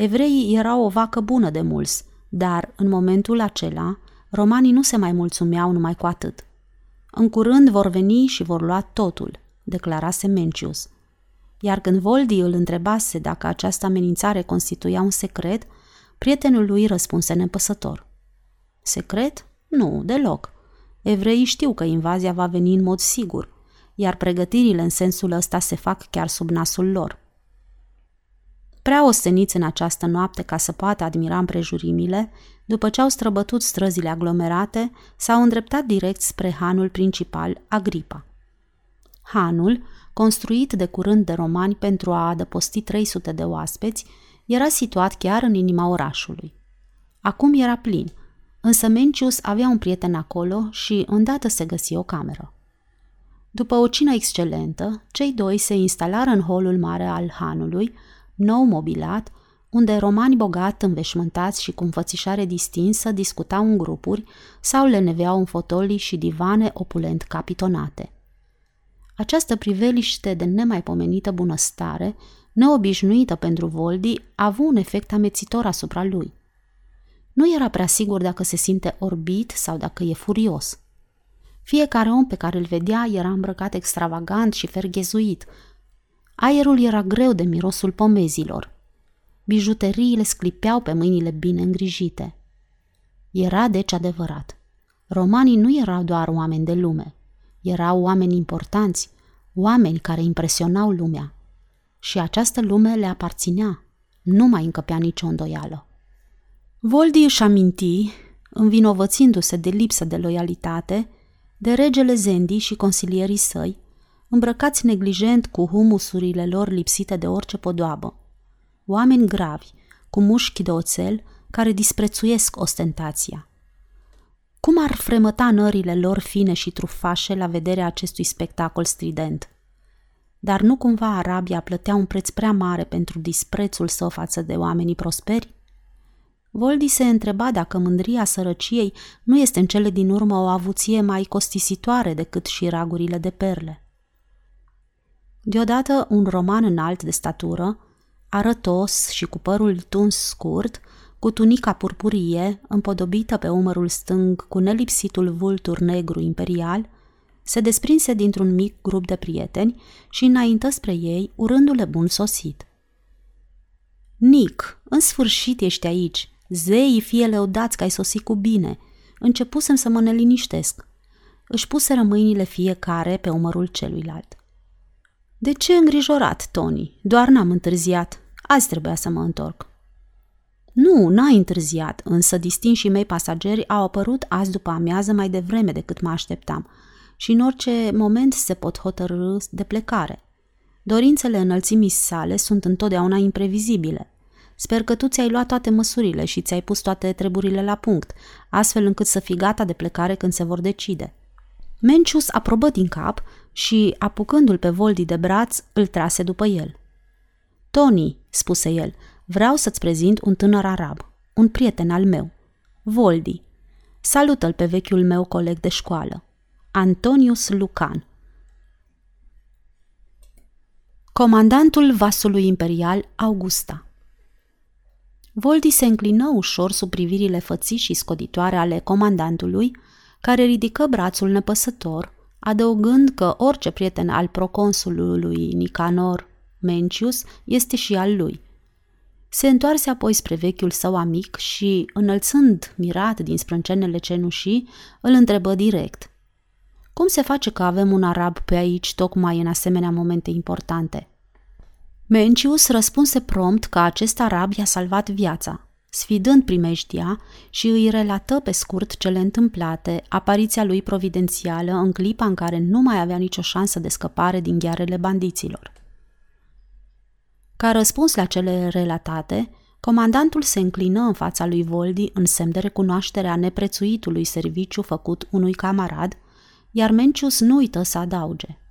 Evreii erau o vacă bună de mulți, dar în momentul acela romanii nu se mai mulțumeau numai cu atât. În curând vor veni și vor lua totul, declarase Mencius. Iar când Voldi îl întrebase dacă această amenințare constituia un secret, prietenul lui răspunse nepăsător. Secret? Nu, deloc. Evreii știu că invazia va veni în mod sigur, iar pregătirile în sensul ăsta se fac chiar sub nasul lor. Prea osteniți în această noapte ca să poată admira împrejurimile, după ce au străbătut străzile aglomerate, s-au îndreptat direct spre hanul principal, Agripa. Hanul, construit de curând de romani pentru a adăposti 300 de oaspeți, era situat chiar în inima orașului. Acum era plin, însă Mencius avea un prieten acolo și îndată se găsi o cameră. După o cină excelentă, cei doi se instalară în holul mare al hanului, nou mobilat, unde romani bogat, înveșmântați și cu înfățișare distinsă discutau în grupuri sau le neveau în fotolii și divane opulent capitonate. Această priveliște de nemaipomenită bunăstare, neobișnuită pentru Voldi, a avut un efect amețitor asupra lui. Nu era prea sigur dacă se simte orbit sau dacă e furios. Fiecare om pe care îl vedea era îmbrăcat extravagant și ferghezuit. Aerul era greu de mirosul pomezilor. Bijuteriile sclipeau pe mâinile bine îngrijite. Era deci adevărat. Romanii nu erau doar oameni de lume. Erau oameni importanți, oameni care impresionau lumea. Și această lume le aparținea. Nu mai încăpea nicio îndoială. Voldi își aminti, învinovățindu-se de lipsă de loialitate, de regele Zendi și consilierii săi, îmbrăcați neglijent cu humusurile lor lipsite de orice podoabă. Oameni gravi, cu mușchi de oțel, care disprețuiesc ostentația. Cum ar fremăta nările lor fine și trufașe la vederea acestui spectacol strident? Dar nu cumva Arabia plătea un preț prea mare pentru disprețul său față de oamenii prosperi? Voldi se întreba dacă mândria sărăciei nu este în cele din urmă o avuție mai costisitoare decât și ragurile de perle. Deodată un roman înalt de statură, arătos și cu părul tuns scurt, cu tunica purpurie, împodobită pe umărul stâng cu nelipsitul vultur negru imperial, se desprinse dintr-un mic grup de prieteni și înaintă spre ei, urându-le bun sosit. Nic, în sfârșit ești aici, Zeii fie leudați că ai sosit cu bine. Începusem să mă neliniștesc. Își puse mâinile fiecare pe umărul celuilalt. De ce îngrijorat, Tony? Doar n-am întârziat. Azi trebuia să mă întorc. Nu, n-ai întârziat, însă distinșii mei pasageri au apărut azi după amiază mai devreme decât mă așteptam și în orice moment se pot hotărâ de plecare. Dorințele înălțimii sale sunt întotdeauna imprevizibile. Sper că tu ți-ai luat toate măsurile și ți-ai pus toate treburile la punct, astfel încât să fii gata de plecare când se vor decide. Mencius aprobă din cap și, apucându-l pe Voldi de braț, îl trase după el. Tony, spuse el, vreau să-ți prezint un tânăr arab, un prieten al meu, Voldi. Salută-l pe vechiul meu coleg de școală, Antonius Lucan. Comandantul vasului imperial Augusta Voldi se înclină ușor sub privirile fății și scoditoare ale comandantului, care ridică brațul nepăsător, adăugând că orice prieten al proconsulului Nicanor Mencius este și al lui. Se întoarse apoi spre vechiul său amic și, înălțând mirat din sprâncenele cenușii, îl întrebă direct. Cum se face că avem un arab pe aici tocmai în asemenea momente importante?" Mencius răspunse prompt că acest arab i-a salvat viața, sfidând primejdia și îi relată pe scurt cele întâmplate, apariția lui providențială în clipa în care nu mai avea nicio șansă de scăpare din ghearele bandiților. Ca răspuns la cele relatate, comandantul se înclină în fața lui Voldi în semn de recunoaștere a neprețuitului serviciu făcut unui camarad, iar Mencius nu uită să adauge –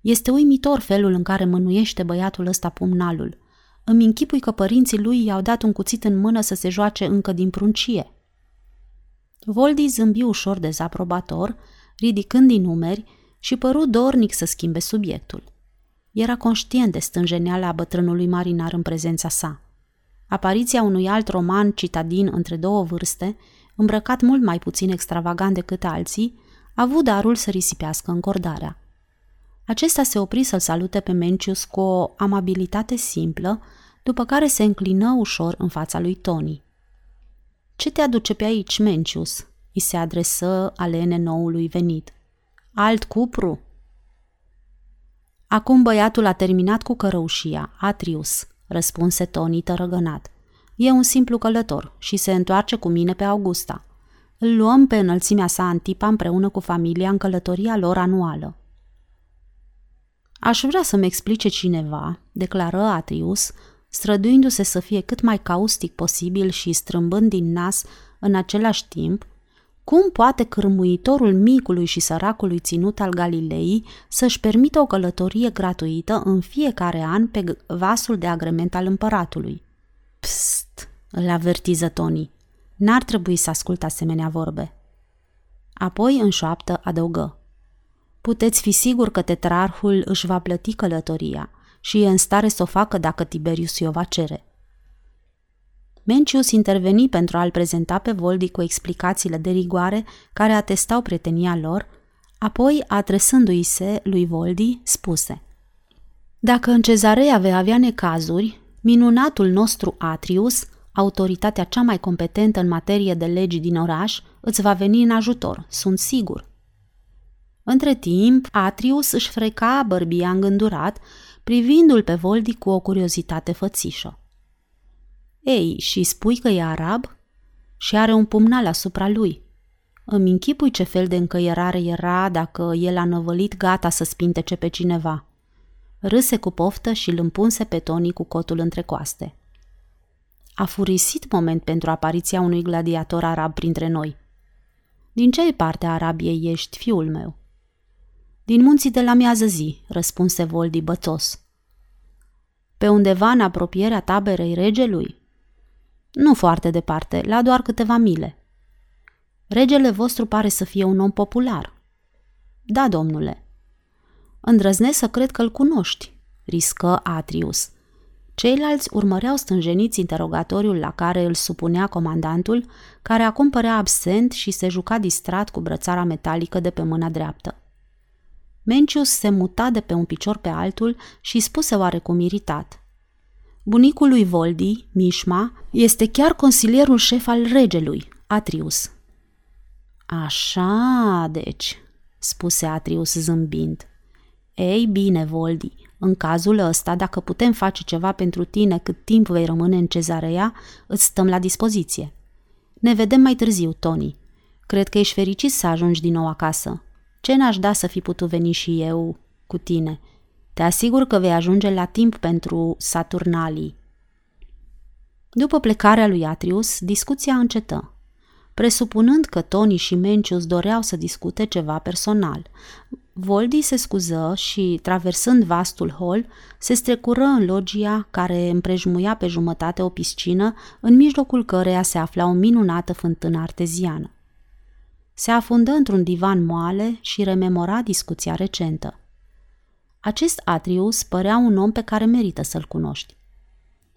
este uimitor felul în care mânuiește băiatul ăsta pumnalul. Îmi închipui că părinții lui i-au dat un cuțit în mână să se joace încă din pruncie. Voldi zâmbi ușor dezaprobator, ridicând din numeri și păru dornic să schimbe subiectul. Era conștient de stânjeneala bătrânului marinar în prezența sa. Apariția unui alt roman citadin între două vârste, îmbrăcat mult mai puțin extravagant decât alții, a avut darul să risipească încordarea. Acesta se opri să-l salute pe Mencius cu o amabilitate simplă, după care se înclină ușor în fața lui Tony. Ce te aduce pe aici, Mencius?" îi se adresă alene noului venit. Alt cupru?" Acum băiatul a terminat cu cărăușia, Atrius, răspunse Tony tărăgănat. E un simplu călător și se întoarce cu mine pe Augusta. Îl luăm pe înălțimea sa Antipa împreună cu familia în călătoria lor anuală. Aș vrea să-mi explice cineva, declară Atrius, străduindu-se să fie cât mai caustic posibil și strâmbând din nas în același timp, cum poate cârmuitorul micului și săracului ținut al Galilei să-și permită o călătorie gratuită în fiecare an pe vasul de agrement al împăratului? Psst, îl avertiză Tony. N-ar trebui să ascult asemenea vorbe. Apoi în șoaptă adăugă. Puteți fi sigur că tetrarhul își va plăti călătoria și e în stare să o facă dacă Tiberius i-o va cere. Mencius interveni pentru a-l prezenta pe Voldi cu explicațiile de rigoare care atestau prietenia lor, apoi, adresându-i se lui Voldi, spuse Dacă în cezarea vei avea necazuri, minunatul nostru Atrius, autoritatea cea mai competentă în materie de legi din oraș, îți va veni în ajutor, sunt sigur. Între timp, Atrius își freca bărbia îngândurat, privindu-l pe Voldi cu o curiozitate fățișă. Ei, și spui că e arab? Și are un pumnal asupra lui. Îmi închipui ce fel de încăierare era dacă el a năvălit gata să spintece pe cineva. Râse cu poftă și îl împunse pe Tony cu cotul între coaste. A furisit moment pentru apariția unui gladiator arab printre noi. Din ce parte a Arabiei ești, fiul meu? Din munții de la miază zi, răspunse Voldi bățos. Pe undeva în apropierea taberei regelui? Nu foarte departe, la doar câteva mile. Regele vostru pare să fie un om popular. Da, domnule. Îndrăznesc să cred că îl cunoști, riscă Atrius. Ceilalți urmăreau stânjeniți interogatoriul la care îl supunea comandantul, care acum părea absent și se juca distrat cu brățara metalică de pe mâna dreaptă. Mencius se muta de pe un picior pe altul și spuse oarecum iritat. Bunicul lui Voldi, Mișma, este chiar consilierul șef al regelui, Atrius. Așa, deci, spuse Atrius zâmbind. Ei bine, Voldi, în cazul ăsta, dacă putem face ceva pentru tine cât timp vei rămâne în cezarea, îți stăm la dispoziție. Ne vedem mai târziu, Tony. Cred că ești fericit să ajungi din nou acasă. Ce n-aș da să fi putut veni și eu cu tine? Te asigur că vei ajunge la timp pentru Saturnalii. După plecarea lui Atrius, discuția încetă. Presupunând că Tony și Mencius doreau să discute ceva personal, Voldi se scuză și, traversând vastul hol, se strecură în logia care împrejmuia pe jumătate o piscină, în mijlocul căreia se afla o minunată fântână arteziană. Se afundă într-un divan moale și rememora discuția recentă. Acest Atrius părea un om pe care merită să-l cunoști.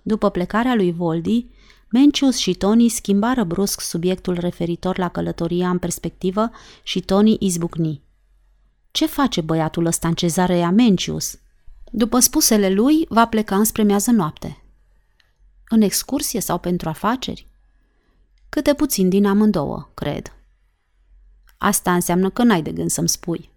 După plecarea lui Voldi, Mencius și Tony schimbară brusc subiectul referitor la călătoria în perspectivă și Tony izbucni. Ce face băiatul ăsta în cezarea Mencius? După spusele lui, va pleca înspre miază noapte. În excursie sau pentru afaceri? Câte puțin din amândouă, cred. Asta înseamnă că n-ai de gând să-mi spui.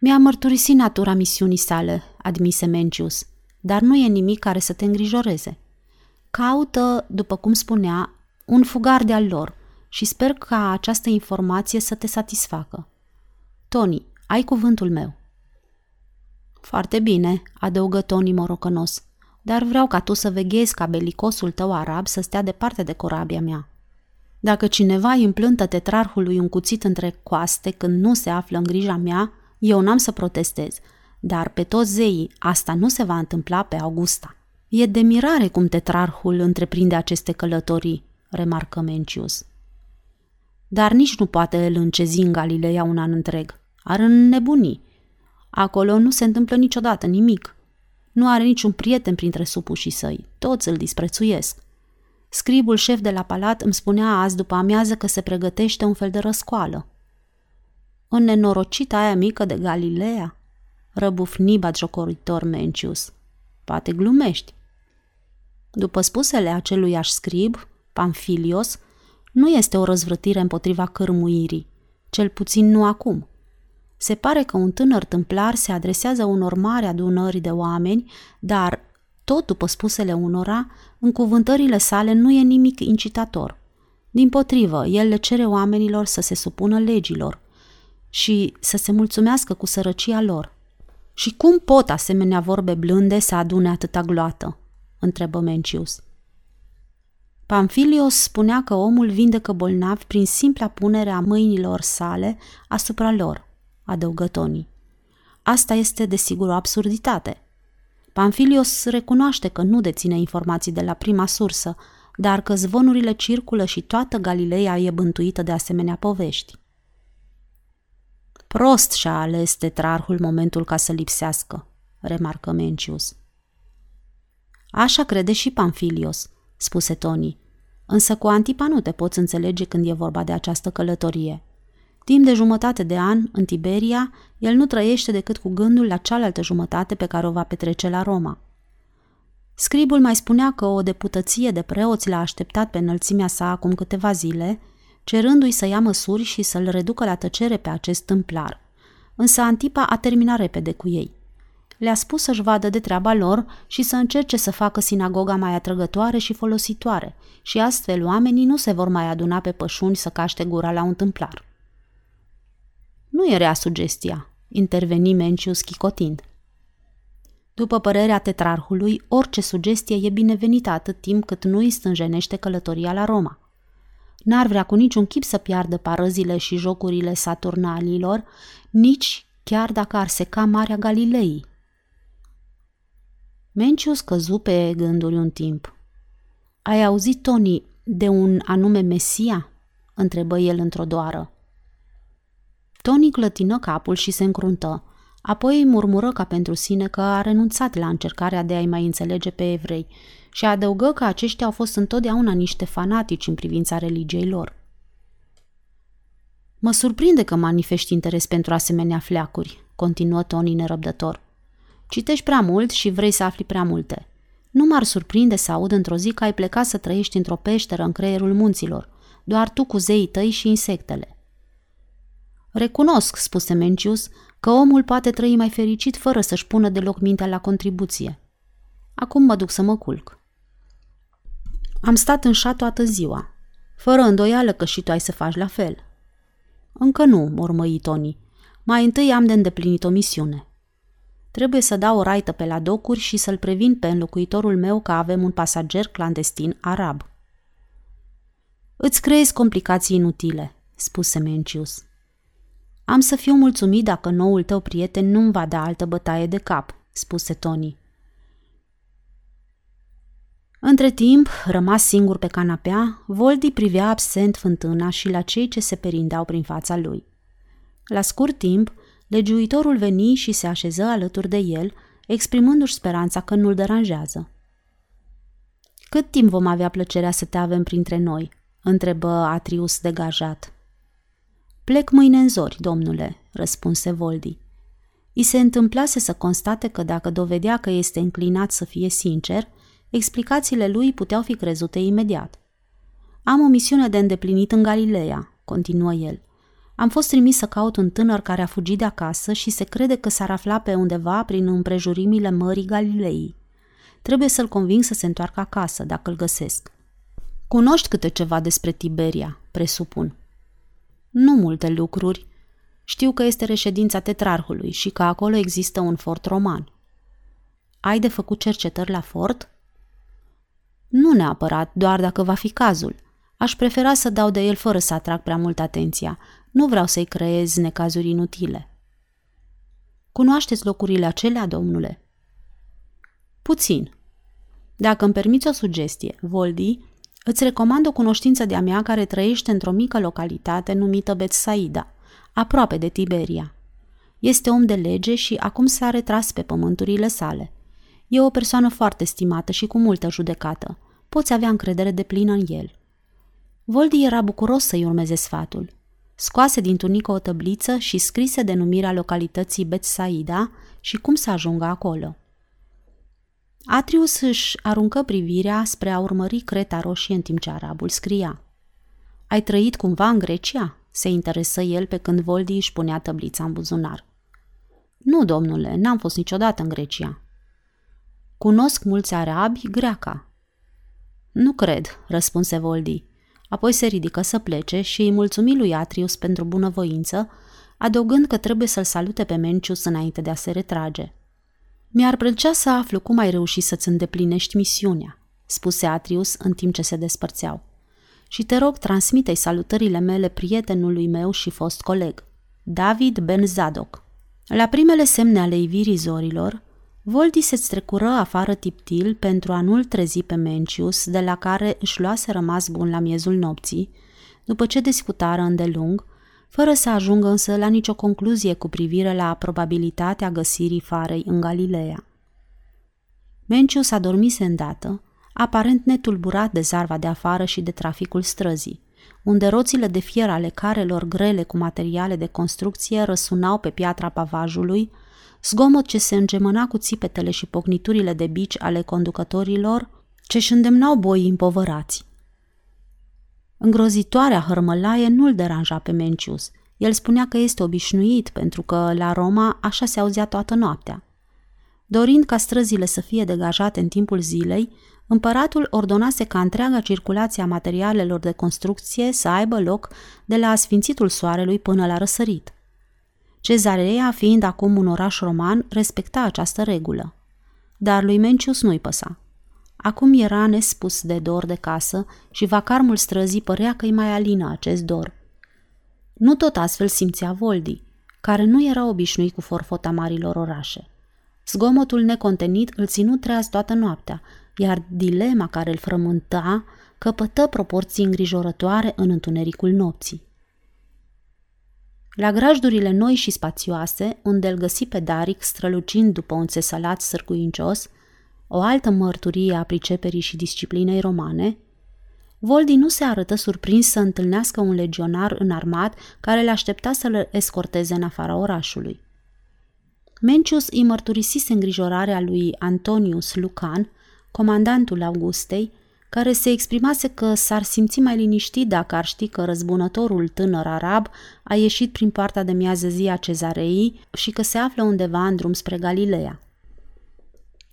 Mi-a mărturisit natura misiunii sale, admise Mencius, dar nu e nimic care să te îngrijoreze. Caută, după cum spunea, un fugar de-al lor și sper ca această informație să te satisfacă. Tony, ai cuvântul meu. Foarte bine, adăugă Tony morocănos, dar vreau ca tu să veghezi ca belicosul tău arab să stea departe de corabia mea. Dacă cineva îi împlântă tetrarhului un cuțit între coaste când nu se află în grija mea, eu n-am să protestez, dar pe toți zeii asta nu se va întâmpla pe Augusta. E de mirare cum tetrarhul întreprinde aceste călătorii, remarcă Mencius. Dar nici nu poate el încezi în Galileea un an întreg. Ar înnebuni. Acolo nu se întâmplă niciodată nimic. Nu are niciun prieten printre supușii săi. Toți îl disprețuiesc. Scribul șef de la palat îmi spunea azi după amiază că se pregătește un fel de răscoală. În nenorocita aia mică de Galileea? Răbufni jocoritor Mencius. Poate glumești. După spusele aceluiași scrib, Pamfilios, nu este o răzvrătire împotriva cărmuirii, cel puțin nu acum. Se pare că un tânăr tâmplar se adresează unor mari adunări de oameni, dar, tot după spusele unora, în cuvântările sale nu e nimic incitator. Din potrivă, el le cere oamenilor să se supună legilor și să se mulțumească cu sărăcia lor. Și cum pot asemenea vorbe blânde să adune atâta gloată? întrebă Mencius. Pamfilios spunea că omul vindecă bolnavi prin simpla punere a mâinilor sale asupra lor, adăugă Tony. Asta este desigur o absurditate. Pamfilios recunoaște că nu deține informații de la prima sursă, dar că zvonurile circulă și toată Galileea e bântuită de asemenea povești. Prost și-a ales tetrarhul momentul ca să lipsească, remarcă Mencius. Așa crede și Pamfilios, spuse Tony. Însă cu Antipa nu te poți înțelege când e vorba de această călătorie. Timp de jumătate de an, în Tiberia, el nu trăiește decât cu gândul la cealaltă jumătate pe care o va petrece la Roma. Scribul mai spunea că o deputăție de preoți l-a așteptat pe înălțimea sa acum câteva zile, cerându-i să ia măsuri și să-l reducă la tăcere pe acest tâmplar. Însă Antipa a terminat repede cu ei le-a spus să-și vadă de treaba lor și să încerce să facă sinagoga mai atrăgătoare și folositoare și astfel oamenii nu se vor mai aduna pe pășuni să caște gura la un tâmplar. Nu e rea sugestia, interveni Mencius chicotind. După părerea tetrarhului, orice sugestie e binevenită atât timp cât nu îi stânjenește călătoria la Roma. N-ar vrea cu niciun chip să piardă parăzile și jocurile saturnalilor, nici chiar dacă ar seca Marea Galilei, Mencius căzu pe gânduri un timp. Ai auzit, Tony, de un anume Mesia?" întrebă el într-o doară. Tony clătină capul și se încruntă. Apoi îi murmură ca pentru sine că a renunțat la încercarea de a-i mai înțelege pe evrei și adăugă că aceștia au fost întotdeauna niște fanatici în privința religiei lor. Mă surprinde că manifesti interes pentru asemenea fleacuri, continuă Tony nerăbdător. Citești prea mult și vrei să afli prea multe. Nu m-ar surprinde să aud într-o zi că ai plecat să trăiești într-o peșteră în creierul munților, doar tu cu zeii tăi și insectele. Recunosc, spuse Mencius, că omul poate trăi mai fericit fără să-și pună deloc mintea la contribuție. Acum mă duc să mă culc. Am stat în șat toată ziua, fără îndoială că și tu ai să faci la fel. Încă nu, mormăi Tony. Mai întâi am de îndeplinit o misiune. Trebuie să dau o raită pe la docuri și să-l previn pe înlocuitorul meu că avem un pasager clandestin arab. Îți creezi complicații inutile, spuse Mencius. Am să fiu mulțumit dacă noul tău prieten nu-mi va da altă bătaie de cap, spuse Tony. Între timp, rămas singur pe canapea, Voldi privea absent fântâna și la cei ce se perindeau prin fața lui. La scurt timp, legiuitorul veni și se așeză alături de el, exprimându-și speranța că nu-l deranjează. Cât timp vom avea plăcerea să te avem printre noi?" întrebă Atrius degajat. Plec mâine în zori, domnule," răspunse Voldi. I se întâmplase să constate că dacă dovedea că este înclinat să fie sincer, explicațiile lui puteau fi crezute imediat. Am o misiune de îndeplinit în Galileea, continuă el. Am fost trimis să caut un tânăr care a fugit de acasă și se crede că s-ar afla pe undeva prin împrejurimile Mării Galilei. Trebuie să-l conving să se întoarcă acasă, dacă îl găsesc. Cunoști câte ceva despre Tiberia, presupun. Nu multe lucruri. Știu că este reședința tetrarhului și că acolo există un fort roman. Ai de făcut cercetări la fort? Nu neapărat, doar dacă va fi cazul. Aș prefera să dau de el fără să atrag prea mult atenția. Nu vreau să-i creez necazuri inutile. Cunoașteți locurile acelea, domnule? Puțin. Dacă îmi permiți o sugestie, Voldi, îți recomand o cunoștință de-a mea care trăiește într-o mică localitate numită Betsaida, aproape de Tiberia. Este om de lege și acum s-a retras pe pământurile sale. E o persoană foarte stimată și cu multă judecată. Poți avea încredere de plină în el. Voldi era bucuros să-i urmeze sfatul. Scoase din tunică o tăbliță și scrise denumirea localității Betsaida și cum să ajungă acolo. Atrius își aruncă privirea spre a urmări creta roșie în timp ce arabul scria. Ai trăit cumva în Grecia?" se interesă el pe când Voldi își punea tăblița în buzunar. Nu, domnule, n-am fost niciodată în Grecia. Cunosc mulți arabi greaca. Nu cred, răspunse Voldi. Apoi se ridică să plece și îi mulțumi lui Atrius pentru bunăvoință, adăugând că trebuie să-l salute pe Mencius înainte de a se retrage. Mi-ar plăcea să aflu cum ai reușit să-ți îndeplinești misiunea, spuse Atrius în timp ce se despărțeau. Și te rog, transmite-i salutările mele prietenului meu și fost coleg, David Ben Zadok. La primele semne ale ivirii zorilor, Voldi se strecură afară tiptil pentru a nu-l trezi pe Mencius, de la care își luase rămas bun la miezul nopții, după ce discutară îndelung, fără să ajungă însă la nicio concluzie cu privire la probabilitatea găsirii farei în Galileea. Mencius a dormise îndată, aparent netulburat de zarva de afară și de traficul străzii, unde roțile de fier ale carelor grele cu materiale de construcție răsunau pe piatra pavajului, zgomot ce se îngemăna cu țipetele și pocniturile de bici ale conducătorilor ce își îndemnau boii împovărați. Îngrozitoarea hărmălaie nu-l deranja pe Mencius. El spunea că este obișnuit pentru că la Roma așa se auzea toată noaptea. Dorind ca străzile să fie degajate în timpul zilei, împăratul ordonase ca întreaga circulație a materialelor de construcție să aibă loc de la asfințitul soarelui până la răsărit. Cezarea, fiind acum un oraș roman, respecta această regulă. Dar lui Mencius nu-i păsa. Acum era nespus de dor de casă și vacarmul străzii părea că îi mai alină acest dor. Nu tot astfel simțea Voldi, care nu era obișnuit cu forfota marilor orașe. Zgomotul necontenit îl ținut treaz toată noaptea, iar dilema care îl frământa căpătă proporții îngrijorătoare în întunericul nopții. La grajdurile noi și spațioase, unde îl găsi pe Daric strălucind după un țesalat sârcuincios, o altă mărturie a priceperii și disciplinei romane, Voldi nu se arătă surprins să întâlnească un legionar înarmat care le aștepta să le escorteze în afara orașului. Mencius îi mărturisise îngrijorarea lui Antonius Lucan, comandantul Augustei, care se exprimase că s-ar simți mai liniștit dacă ar ști că răzbunătorul tânăr arab a ieșit prin partea de miază zi a cezarei și că se află undeva în drum spre Galileea.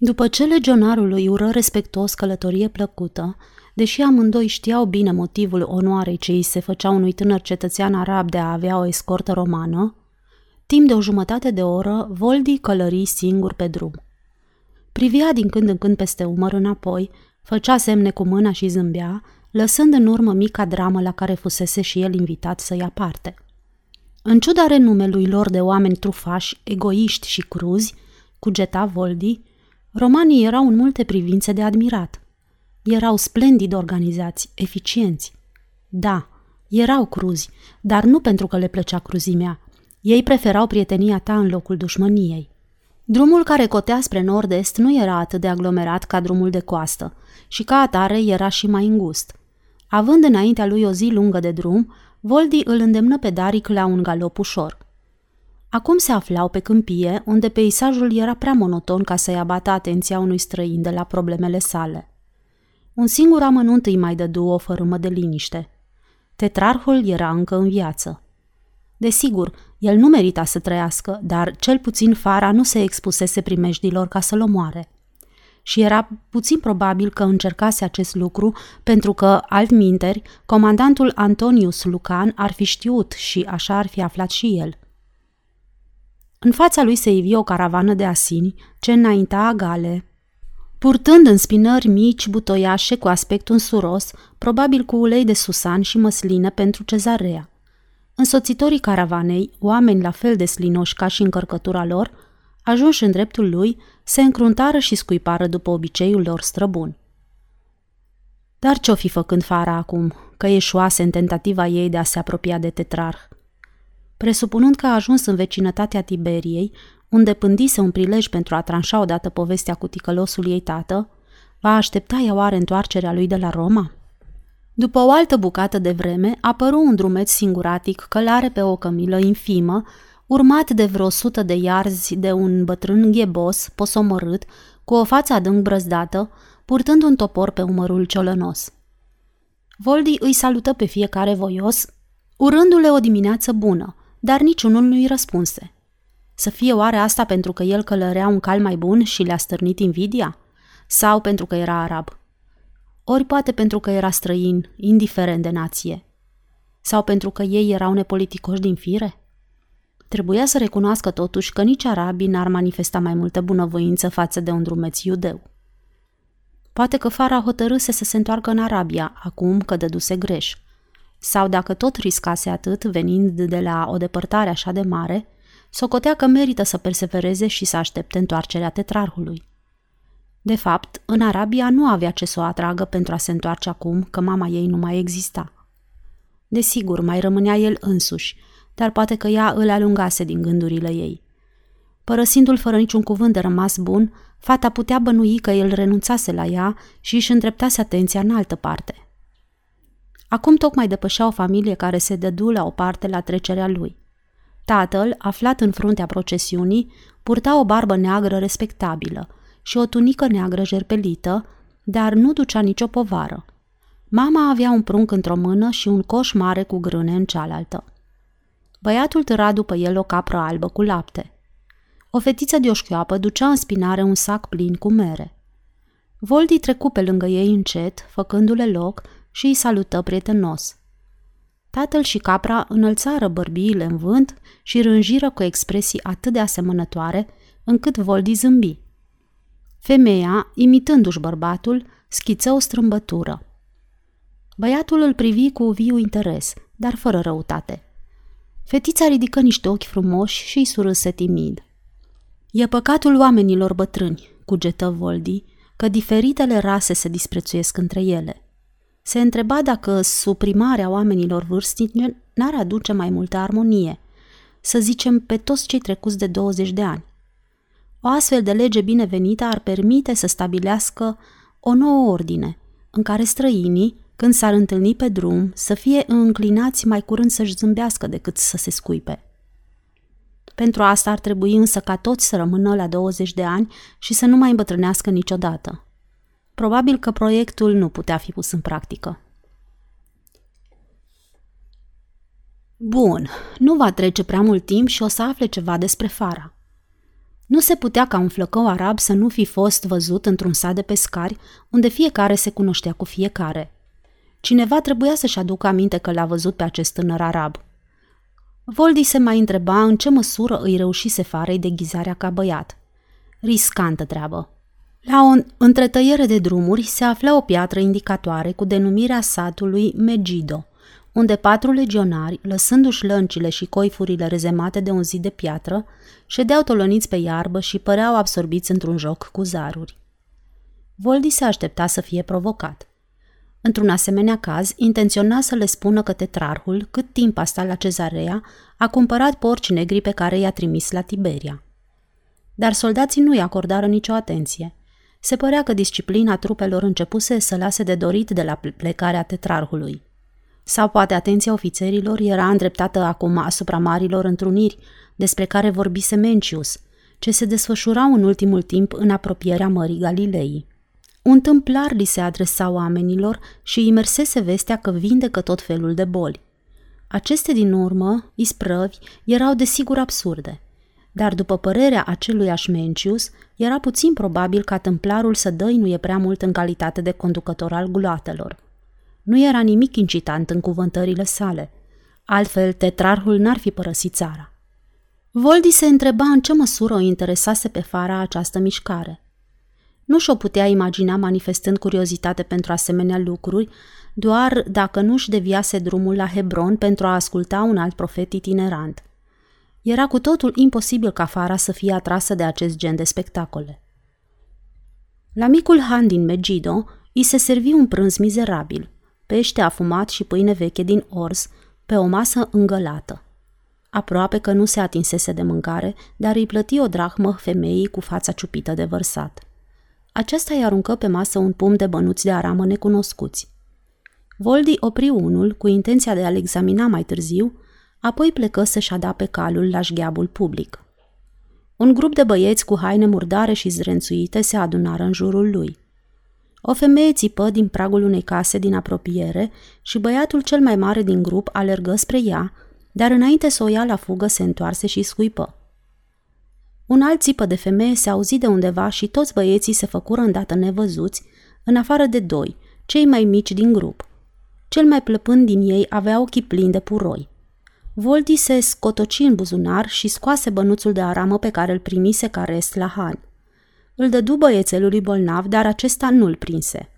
După ce legionarul îi ură respectos călătorie plăcută, deși amândoi știau bine motivul onoarei ce îi se făcea unui tânăr cetățean arab de a avea o escortă romană, timp de o jumătate de oră, Voldi călări singur pe drum. Privia din când în când peste umăr înapoi, făcea semne cu mâna și zâmbea, lăsând în urmă mica dramă la care fusese și el invitat să ia parte. În ciuda renumelui lor de oameni trufași, egoiști și cruzi, cugeta Voldi, Romanii erau în multe privințe de admirat. Erau splendid organizați, eficienți. Da, erau cruzi, dar nu pentru că le plăcea cruzimea. Ei preferau prietenia ta în locul dușmăniei. Drumul care cotea spre nord-est nu era atât de aglomerat ca drumul de coastă și ca atare era și mai îngust. Având înaintea lui o zi lungă de drum, Voldi îl îndemnă pe Daric la un galop ușor – Acum se aflau pe câmpie, unde peisajul era prea monoton ca să-i abată atenția unui străin de la problemele sale. Un singur amănunt îi mai dădu o fărâmă de liniște. Tetrarhul era încă în viață. Desigur, el nu merita să trăiască, dar cel puțin Fara nu se expusese primejdilor ca să-l omoare. Și era puțin probabil că încercase acest lucru pentru că, altminteri, comandantul Antonius Lucan ar fi știut și așa ar fi aflat și el – în fața lui se ivi o caravană de asini ce înainta agale, purtând în spinări mici, butoiașe cu aspect unsuros, probabil cu ulei de susan și măslină pentru cezarea. Însoțitorii caravanei, oameni la fel de slinoși ca și încărcătura lor, ajunși în dreptul lui, se încruntară și scuipară după obiceiul lor străbun. Dar ce-o fi făcând Fara acum, că ieșuase în tentativa ei de a se apropia de tetrarh? Presupunând că a ajuns în vecinătatea Tiberiei, unde pândise un prilej pentru a tranșa odată povestea cu ticălosul ei tată, va aștepta ea oare întoarcerea lui de la Roma? După o altă bucată de vreme, apăru un drumeț singuratic călare pe o cămilă infimă, urmat de vreo sută de iarzi de un bătrân ghebos, posomorât, cu o față adânc brăzdată, purtând un topor pe umărul ciolănos. Voldi îi salută pe fiecare voios, urându-le o dimineață bună, dar niciunul nu-i răspunse. Să fie oare asta pentru că el călărea un cal mai bun și le-a stârnit invidia? Sau pentru că era arab? Ori poate pentru că era străin, indiferent de nație? Sau pentru că ei erau nepoliticoși din fire? Trebuia să recunoască totuși că nici arabii n-ar manifesta mai multă bunăvoință față de un drumeț iudeu. Poate că Fara hotărâse să se întoarcă în Arabia, acum că dăduse greș. Sau dacă tot riscase atât, venind de la o depărtare așa de mare, socotea că merită să persevereze și să aștepte întoarcerea tetrarhului. De fapt, în Arabia nu avea ce să o atragă pentru a se întoarce acum că mama ei nu mai exista. Desigur, mai rămânea el însuși, dar poate că ea îl alungase din gândurile ei. Părăsindu-l fără niciun cuvânt de rămas bun, fata putea bănui că el renunțase la ea și își îndreptase atenția în altă parte. Acum tocmai depășea o familie care se dădu la o parte la trecerea lui. Tatăl, aflat în fruntea procesiunii, purta o barbă neagră respectabilă și o tunică neagră jerpelită, dar nu ducea nicio povară. Mama avea un prunc într-o mână și un coș mare cu grâne în cealaltă. Băiatul tăra după el o capră albă cu lapte. O fetiță de oșchioapă ducea în spinare un sac plin cu mere. Voldi trecu pe lângă ei încet, făcându-le loc și îi salută prietenos. Tatăl și capra înălțară bărbiile în vânt și rânjiră cu expresii atât de asemănătoare, încât Voldi zâmbi. Femeia, imitându-și bărbatul, schiță o strâmbătură. Băiatul îl privi cu viu interes, dar fără răutate. Fetița ridică niște ochi frumoși și îi surâse timid. E păcatul oamenilor bătrâni, cugetă Voldi, că diferitele rase se disprețuiesc între ele. Se întreba dacă suprimarea oamenilor vârstnici n-ar aduce mai multă armonie, să zicem pe toți cei trecuți de 20 de ani. O astfel de lege binevenită ar permite să stabilească o nouă ordine, în care străinii, când s-ar întâlni pe drum, să fie înclinați mai curând să-și zâmbească decât să se scuipe. Pentru asta ar trebui însă ca toți să rămână la 20 de ani și să nu mai îmbătrânească niciodată. Probabil că proiectul nu putea fi pus în practică. Bun, nu va trece prea mult timp și o să afle ceva despre Fara. Nu se putea ca un flăcău arab să nu fi fost văzut într-un sat de pescari, unde fiecare se cunoștea cu fiecare. Cineva trebuia să-și aducă aminte că l-a văzut pe acest tânăr arab. Voldi se mai întreba în ce măsură îi reușise farei deghizarea ca băiat. Riscantă treabă. La o întretăiere de drumuri se afla o piatră indicatoare cu denumirea satului Megido, unde patru legionari, lăsându-și lăncile și coifurile rezemate de un zid de piatră, ședeau toloniți pe iarbă și păreau absorbiți într-un joc cu zaruri. Voldi se aștepta să fie provocat. Într-un asemenea caz, intenționa să le spună că tetrarhul, cât timp a stat la cezarea, a cumpărat porci negri pe care i-a trimis la Tiberia. Dar soldații nu i acordară nicio atenție. Se părea că disciplina trupelor începuse să lase de dorit de la plecarea tetrarhului. Sau poate atenția ofițerilor era îndreptată acum asupra marilor întruniri, despre care vorbise Mencius, ce se desfășurau în ultimul timp în apropierea Mării Galilei. Un tâmplar li se adresa oamenilor și îi mersese vestea că vindecă tot felul de boli. Aceste din urmă, isprăvi, erau desigur absurde. Dar după părerea acelui Mencius, era puțin probabil ca tâmplarul să dăinuie prea mult în calitate de conducător al guloatelor. Nu era nimic incitant în cuvântările sale. Altfel, tetrarhul n-ar fi părăsit țara. Voldi se întreba în ce măsură o interesase pe Fara această mișcare. Nu și-o putea imagina manifestând curiozitate pentru asemenea lucruri, doar dacă nu-și deviase drumul la Hebron pentru a asculta un alt profet itinerant. Era cu totul imposibil ca Fara să fie atrasă de acest gen de spectacole. La micul Han din Megido îi se servi un prânz mizerabil, pește afumat și pâine veche din ors, pe o masă îngălată. Aproape că nu se atinsese de mâncare, dar îi plăti o drahmă femeii cu fața ciupită de vărsat. Aceasta îi aruncă pe masă un pum de bănuți de aramă necunoscuți. Voldi opri unul cu intenția de a-l examina mai târziu, apoi plecă să-și pe calul la șgheabul public. Un grup de băieți cu haine murdare și zrențuite se adunară în jurul lui. O femeie țipă din pragul unei case din apropiere și băiatul cel mai mare din grup alergă spre ea, dar înainte să o ia la fugă se întoarse și scuipă. Un alt țipă de femeie se auzi de undeva și toți băieții se făcură îndată nevăzuți, în afară de doi, cei mai mici din grup. Cel mai plăpând din ei avea ochii plini de puroi. Voldi se scotoci în buzunar și scoase bănuțul de aramă pe care îl primise ca rest la Han. Îl dădu băiețelului bolnav, dar acesta nu-l prinse.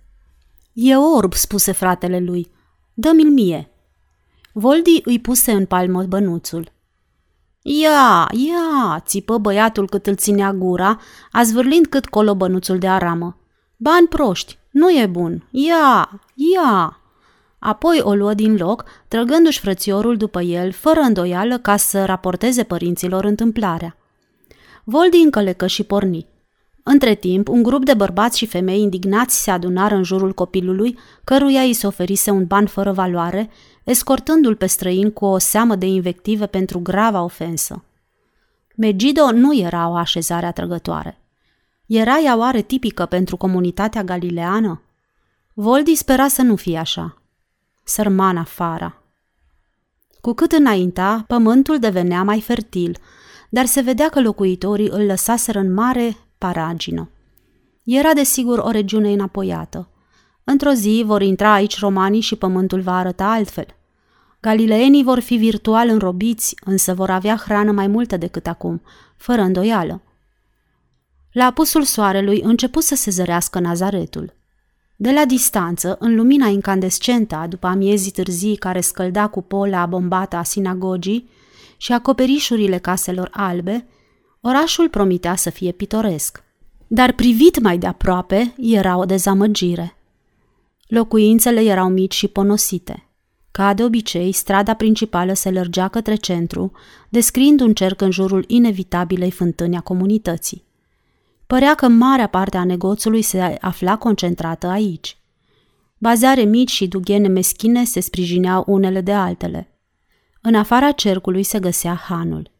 E orb, spuse fratele lui. Dă-mi-l mie. Voldi îi puse în palmă bănuțul. Ia, ia, țipă băiatul cât îl ținea gura, azvârlind cât colo bănuțul de aramă. Bani proști, nu e bun, ia, ia. Apoi o luă din loc, trăgându-și frățiorul după el, fără îndoială ca să raporteze părinților întâmplarea. Voldi încălecă și porni. Între timp, un grup de bărbați și femei indignați se adunară în jurul copilului, căruia îi se oferise un ban fără valoare, escortându-l pe străin cu o seamă de invective pentru grava ofensă. Megido nu era o așezare atrăgătoare. Era ea oare tipică pentru comunitatea galileană? Voldi spera să nu fie așa. Sărmana Fara. Cu cât înainta, pământul devenea mai fertil, dar se vedea că locuitorii îl lăsaseră în mare paragină. Era desigur o regiune înapoiată. Într-o zi vor intra aici romanii și pământul va arăta altfel. Galileenii vor fi virtual înrobiți, însă vor avea hrană mai multă decât acum, fără îndoială. La apusul soarelui începu să se zărească Nazaretul. De la distanță, în lumina incandescentă a după amiezii târzii care scălda cupola bombată a sinagogii și acoperișurile caselor albe, orașul promitea să fie pitoresc. Dar privit mai de aproape, era o dezamăgire. Locuințele erau mici și ponosite. Ca de obicei, strada principală se lărgea către centru, descriind un cerc în jurul inevitabilei fântâni a comunității. Părea că marea parte a negoțului se afla concentrată aici. Bazare mici și dughene meschine se sprijineau unele de altele. În afara cercului se găsea hanul.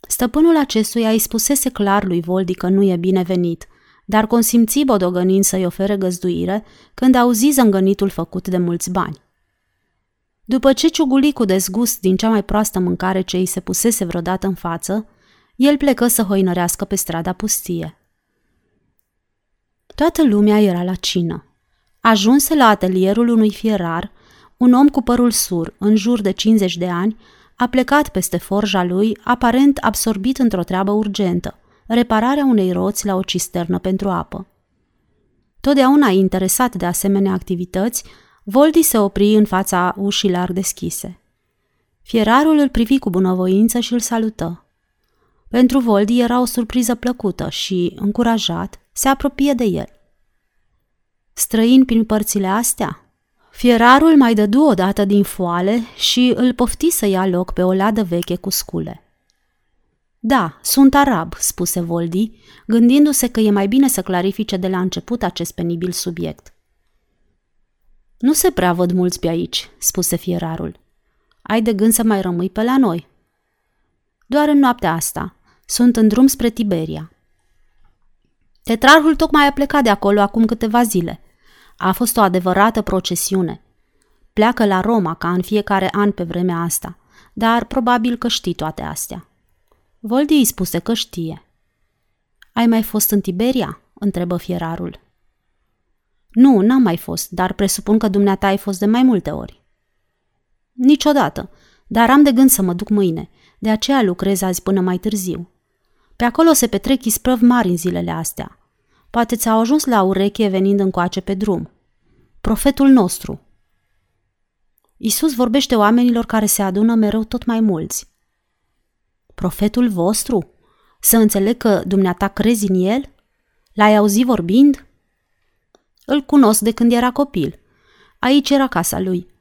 Stăpânul acestuia îi spusese clar lui Voldi că nu e binevenit, dar consimți bodogănind să-i ofere găzduire când auzi zângănitul făcut de mulți bani. După ce ciuguli cu dezgust din cea mai proastă mâncare ce îi se pusese vreodată în față, el plecă să hoinărească pe strada pustie. Toată lumea era la cină. Ajunse la atelierul unui fierar, un om cu părul sur, în jur de 50 de ani, a plecat peste forja lui, aparent absorbit într-o treabă urgentă, repararea unei roți la o cisternă pentru apă. Totdeauna interesat de asemenea activități, Voldi se opri în fața ușii larg deschise. Fierarul îl privi cu bunăvoință și îl salută. Pentru Voldi era o surpriză plăcută și, încurajat, se apropie de el. Străin prin părțile astea? Fierarul mai dădu o dată din foale și îl pofti să ia loc pe o ladă veche cu scule. Da, sunt arab, spuse Voldi, gândindu-se că e mai bine să clarifice de la început acest penibil subiect. Nu se prea văd mulți pe aici, spuse fierarul. Ai de gând să mai rămâi pe la noi? Doar în noaptea asta. Sunt în drum spre Tiberia. Tetrarhul tocmai a plecat de acolo acum câteva zile. A fost o adevărată procesiune. Pleacă la Roma ca în fiecare an pe vremea asta, dar probabil că știi toate astea. Voldi îi spuse că știe. Ai mai fost în Tiberia?" întrebă fierarul. Nu, n-am mai fost, dar presupun că dumneata ai fost de mai multe ori. Niciodată, dar am de gând să mă duc mâine, de aceea lucrez azi până mai târziu. Pe acolo se petrec isprăv mari în zilele astea. Poate ți-au ajuns la ureche venind încoace pe drum. Profetul nostru. Isus vorbește oamenilor care se adună mereu tot mai mulți. Profetul vostru? Să înțeleg că dumneata crezi în el? L-ai auzit vorbind? Îl cunosc de când era copil. Aici era casa lui.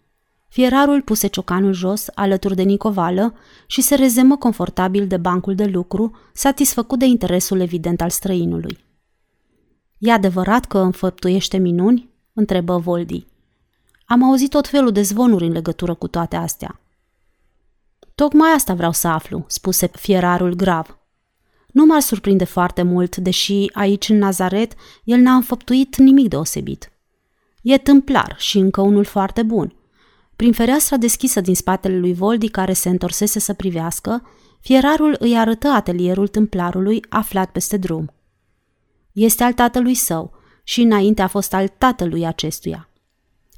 Fierarul puse ciocanul jos, alături de Nicovală, și se rezemă confortabil de bancul de lucru, satisfăcut de interesul evident al străinului. E adevărat că înfăptuiește minuni?" întrebă Voldi. Am auzit tot felul de zvonuri în legătură cu toate astea. Tocmai asta vreau să aflu, spuse fierarul grav. Nu m-ar surprinde foarte mult, deși aici în Nazaret el n-a înfăptuit nimic deosebit. E tâmplar și încă unul foarte bun. Prin fereastra deschisă din spatele lui Voldi, care se întorsese să privească, fierarul îi arătă atelierul tâmplarului aflat peste drum. Este al tatălui său și înainte a fost al tatălui acestuia.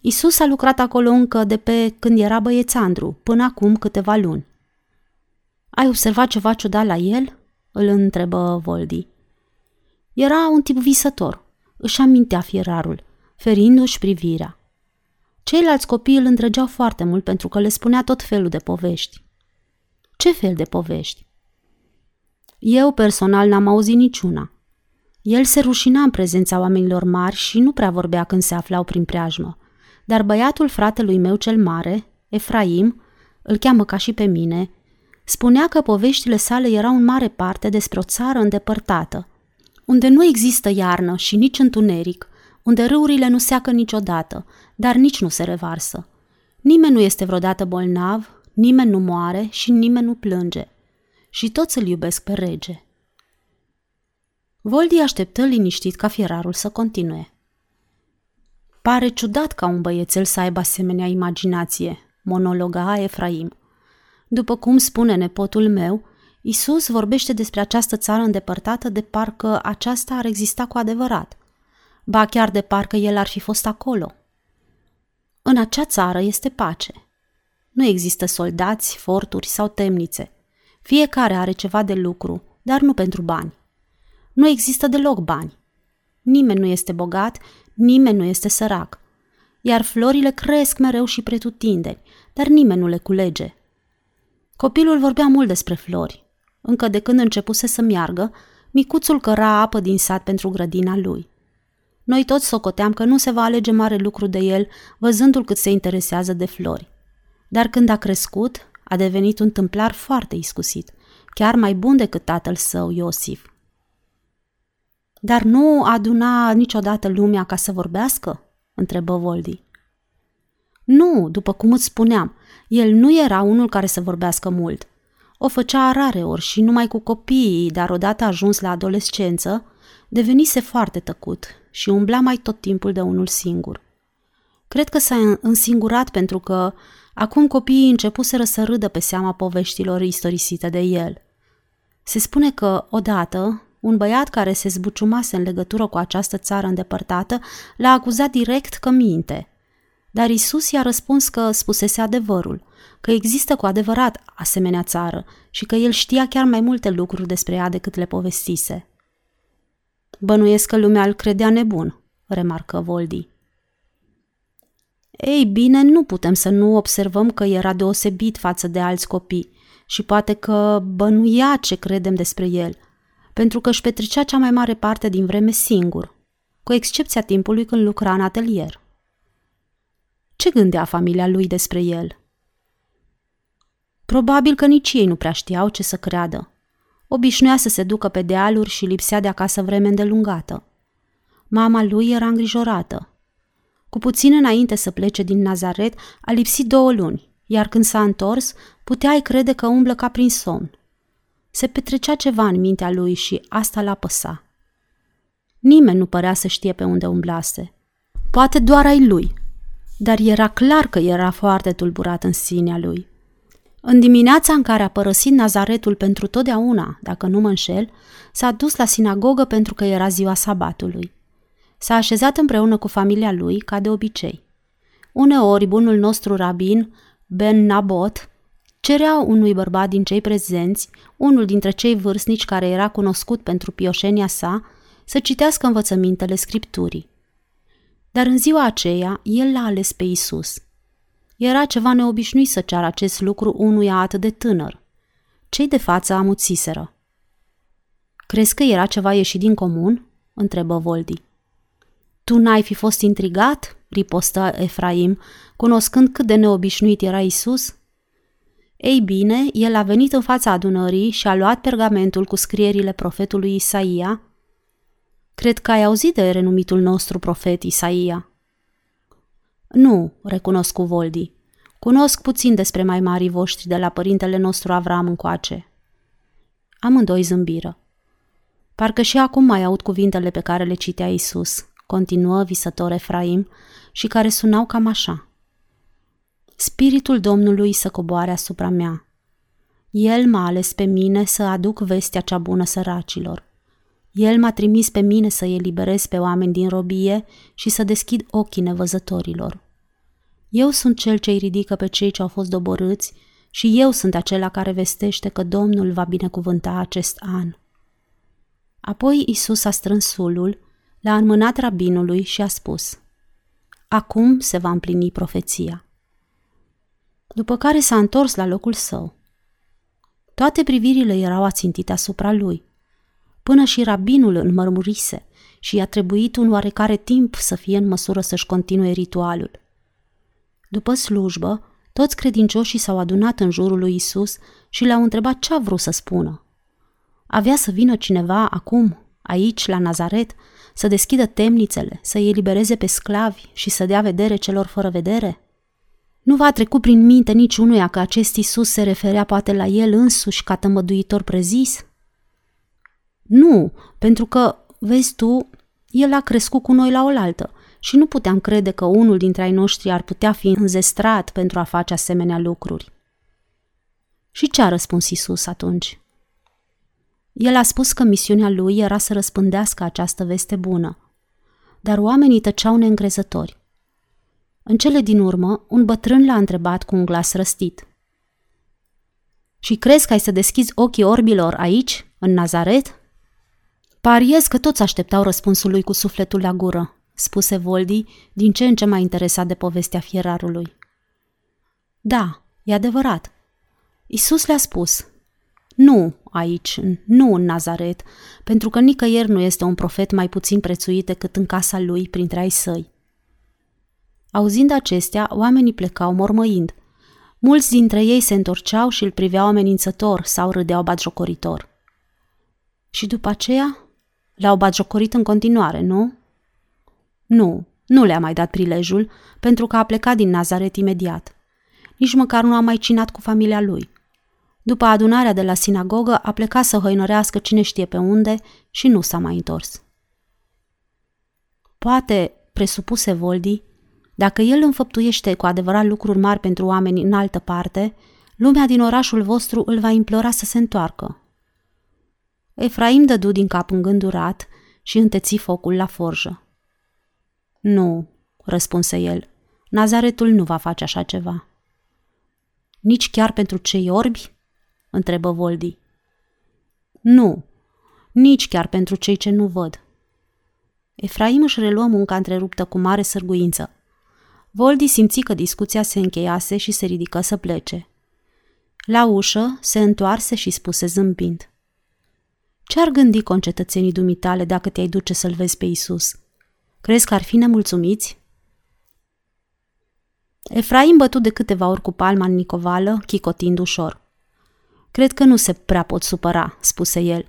Isus a lucrat acolo încă de pe când era băiețandru, până acum câteva luni. Ai observat ceva ciudat la el?" îl întrebă Voldi. Era un tip visător, își amintea fierarul, ferindu-și privirea. Ceilalți copii îl îndrăgeau foarte mult pentru că le spunea tot felul de povești. Ce fel de povești? Eu personal n-am auzit niciuna. El se rușina în prezența oamenilor mari și nu prea vorbea când se aflau prin preajmă. Dar băiatul fratelui meu cel mare, Efraim, îl cheamă ca și pe mine, spunea că poveștile sale erau în mare parte despre o țară îndepărtată, unde nu există iarnă și nici întuneric, unde râurile nu seacă niciodată, dar nici nu se revarsă. Nimeni nu este vreodată bolnav, nimeni nu moare și nimeni nu plânge. Și toți îl iubesc pe rege. Voldi așteptă liniștit ca fierarul să continue. Pare ciudat ca un băiețel să aibă asemenea imaginație, monologa Efraim. După cum spune nepotul meu, Isus vorbește despre această țară îndepărtată de parcă aceasta ar exista cu adevărat. Ba chiar de parcă el ar fi fost acolo. În acea țară este pace. Nu există soldați, forturi sau temnițe. Fiecare are ceva de lucru, dar nu pentru bani. Nu există deloc bani. Nimeni nu este bogat, nimeni nu este sărac. Iar florile cresc mereu și pretutindeni, dar nimeni nu le culege. Copilul vorbea mult despre flori. Încă de când începuse să meargă, micuțul căra apă din sat pentru grădina lui. Noi toți socoteam că nu se va alege mare lucru de el, văzându-l cât se interesează de flori. Dar când a crescut, a devenit un tâmplar foarte iscusit, chiar mai bun decât tatăl său, Iosif. Dar nu aduna niciodată lumea ca să vorbească? întrebă Voldi. Nu, după cum îți spuneam, el nu era unul care să vorbească mult. O făcea rare ori și numai cu copiii, dar odată ajuns la adolescență, devenise foarte tăcut și umbla mai tot timpul de unul singur. Cred că s-a însingurat pentru că acum copiii începuseră să râdă pe seama poveștilor istorisite de el. Se spune că, odată, un băiat care se zbuciumase în legătură cu această țară îndepărtată l-a acuzat direct că minte. Dar Isus i-a răspuns că spusese adevărul, că există cu adevărat asemenea țară și că el știa chiar mai multe lucruri despre ea decât le povestise. Bănuiesc că lumea îl credea nebun, remarcă Voldi. Ei bine, nu putem să nu observăm că era deosebit față de alți copii și poate că bănuia ce credem despre el, pentru că își petrecea cea mai mare parte din vreme singur, cu excepția timpului când lucra în atelier. Ce gândea familia lui despre el? Probabil că nici ei nu prea știau ce să creadă. Obișnuia să se ducă pe dealuri și lipsea de acasă vreme îndelungată. Mama lui era îngrijorată. Cu puțin înainte să plece din Nazaret, a lipsit două luni, iar când s-a întors, puteai crede că umblă ca prin somn. Se petrecea ceva în mintea lui și asta l-a păsa. Nimeni nu părea să știe pe unde umblase. Poate doar ai lui, dar era clar că era foarte tulburat în sinea lui. În dimineața în care a părăsit Nazaretul pentru totdeauna, dacă nu mă înșel, s-a dus la sinagogă pentru că era ziua sabatului. S-a așezat împreună cu familia lui, ca de obicei. Uneori, bunul nostru rabin, Ben Nabot, cerea unui bărbat din cei prezenți, unul dintre cei vârstnici care era cunoscut pentru pioșenia sa, să citească învățămintele scripturii. Dar în ziua aceea, el l-a ales pe Isus. Era ceva neobișnuit să ceară acest lucru unuia atât de tânăr. Cei de față amuțiseră. Crezi că era ceva ieșit din comun?" întrebă Voldi. Tu n-ai fi fost intrigat?" ripostă Efraim, cunoscând cât de neobișnuit era Isus. Ei bine, el a venit în fața adunării și a luat pergamentul cu scrierile profetului Isaia. Cred că ai auzit de renumitul nostru profet Isaia. Nu, recunosc cu Voldi. Cunosc puțin despre mai marii voștri de la părintele nostru Avram încoace. Amândoi zâmbiră. Parcă și acum mai aud cuvintele pe care le citea Isus, continuă visător Efraim, și care sunau cam așa. Spiritul Domnului să coboare asupra mea. El m-a ales pe mine să aduc vestea cea bună săracilor. El m-a trimis pe mine să eliberez pe oameni din robie și să deschid ochii nevăzătorilor. Eu sunt cel ce îi ridică pe cei ce au fost doborâți și eu sunt acela care vestește că Domnul va binecuvânta acest an. Apoi Isus a strâns sulul, l-a înmânat rabinului și a spus, Acum se va împlini profeția. După care s-a întors la locul său. Toate privirile erau ațintite asupra lui. Până și rabinul înmărmurise și i-a trebuit un oarecare timp să fie în măsură să-și continue ritualul. După slujbă, toți credincioșii s-au adunat în jurul lui Isus și l-au întrebat ce a vrut să spună. Avea să vină cineva acum, aici, la Nazaret, să deschidă temnițele, să îi elibereze pe sclavi și să dea vedere celor fără vedere? Nu va trecut prin minte niciunuia că acest Isus se referea poate la el însuși ca tămăduitor prezis? Nu, pentru că, vezi tu, el a crescut cu noi la oaltă și nu puteam crede că unul dintre ai noștri ar putea fi înzestrat pentru a face asemenea lucruri. Și ce a răspuns Isus atunci? El a spus că misiunea lui era să răspândească această veste bună, dar oamenii tăceau neîngrezători. În cele din urmă, un bătrân l-a întrebat cu un glas răstit. Și crezi că ai să deschizi ochii orbilor aici, în Nazaret? Pariez că toți așteptau răspunsul lui cu sufletul la gură, spuse Voldi, din ce în ce mai interesat de povestea fierarului. Da, e adevărat. Isus le-a spus, nu aici, nu în Nazaret, pentru că nicăieri nu este un profet mai puțin prețuit decât în casa lui printre ai săi. Auzind acestea, oamenii plecau mormăind. Mulți dintre ei se întorceau și îl priveau amenințător sau râdeau batjocoritor. Și după aceea le-au batjocorit în continuare, nu? Nu, nu le-a mai dat prilejul, pentru că a plecat din Nazaret imediat. Nici măcar nu a mai cinat cu familia lui. După adunarea de la sinagogă, a plecat să hăinărească cine știe pe unde și nu s-a mai întors. Poate, presupuse Voldi, dacă el înfăptuiește cu adevărat lucruri mari pentru oameni în altă parte, lumea din orașul vostru îl va implora să se întoarcă. Efraim dădu din cap îngândurat și înteți focul la forjă. Nu, răspunse el, Nazaretul nu va face așa ceva. Nici chiar pentru cei orbi? întrebă Voldi. Nu, nici chiar pentru cei ce nu văd. Efraim își reluă munca întreruptă cu mare sârguință. Voldi simți că discuția se încheiase și se ridică să plece. La ușă se întoarse și spuse zâmbind. Ce ar gândi concetățenii dumitale dacă te-ai duce să-l vezi pe Isus? Crezi că ar fi nemulțumiți? Efraim bătut de câteva ori cu palma în nicovală, chicotind ușor. Cred că nu se prea pot supăra, spuse el.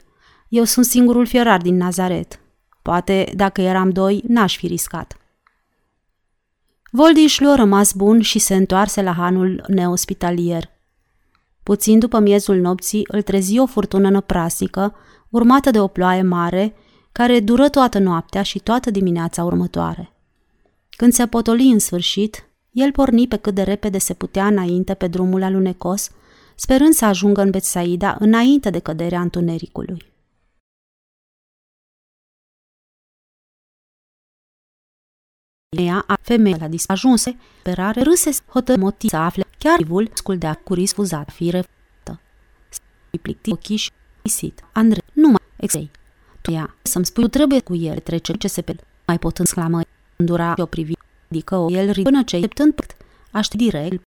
Eu sunt singurul fierar din Nazaret. Poate, dacă eram doi, n-aș fi riscat. Voldiș își luă rămas bun și se întoarse la hanul neospitalier. Puțin după miezul nopții îl trezi o furtună năprasică, urmată de o ploaie mare, care dură toată noaptea și toată dimineața următoare. Când se potoli în sfârșit, el porni pe cât de repede se putea înainte pe drumul alunecos, sperând să ajungă în Betsaida înainte de căderea întunericului. Ea a femeia la dis ajunse, perare râse hotă motii să afle chiar vul sculdea cu risfuzat fire îi plicti ochii și isit. Andre, nu mai exei. Tu ea, să-mi spui, tu trebuie cu el trece ce se pe mai pot exclamă, îndura o privi, adică o el până ce, tând aștept direct,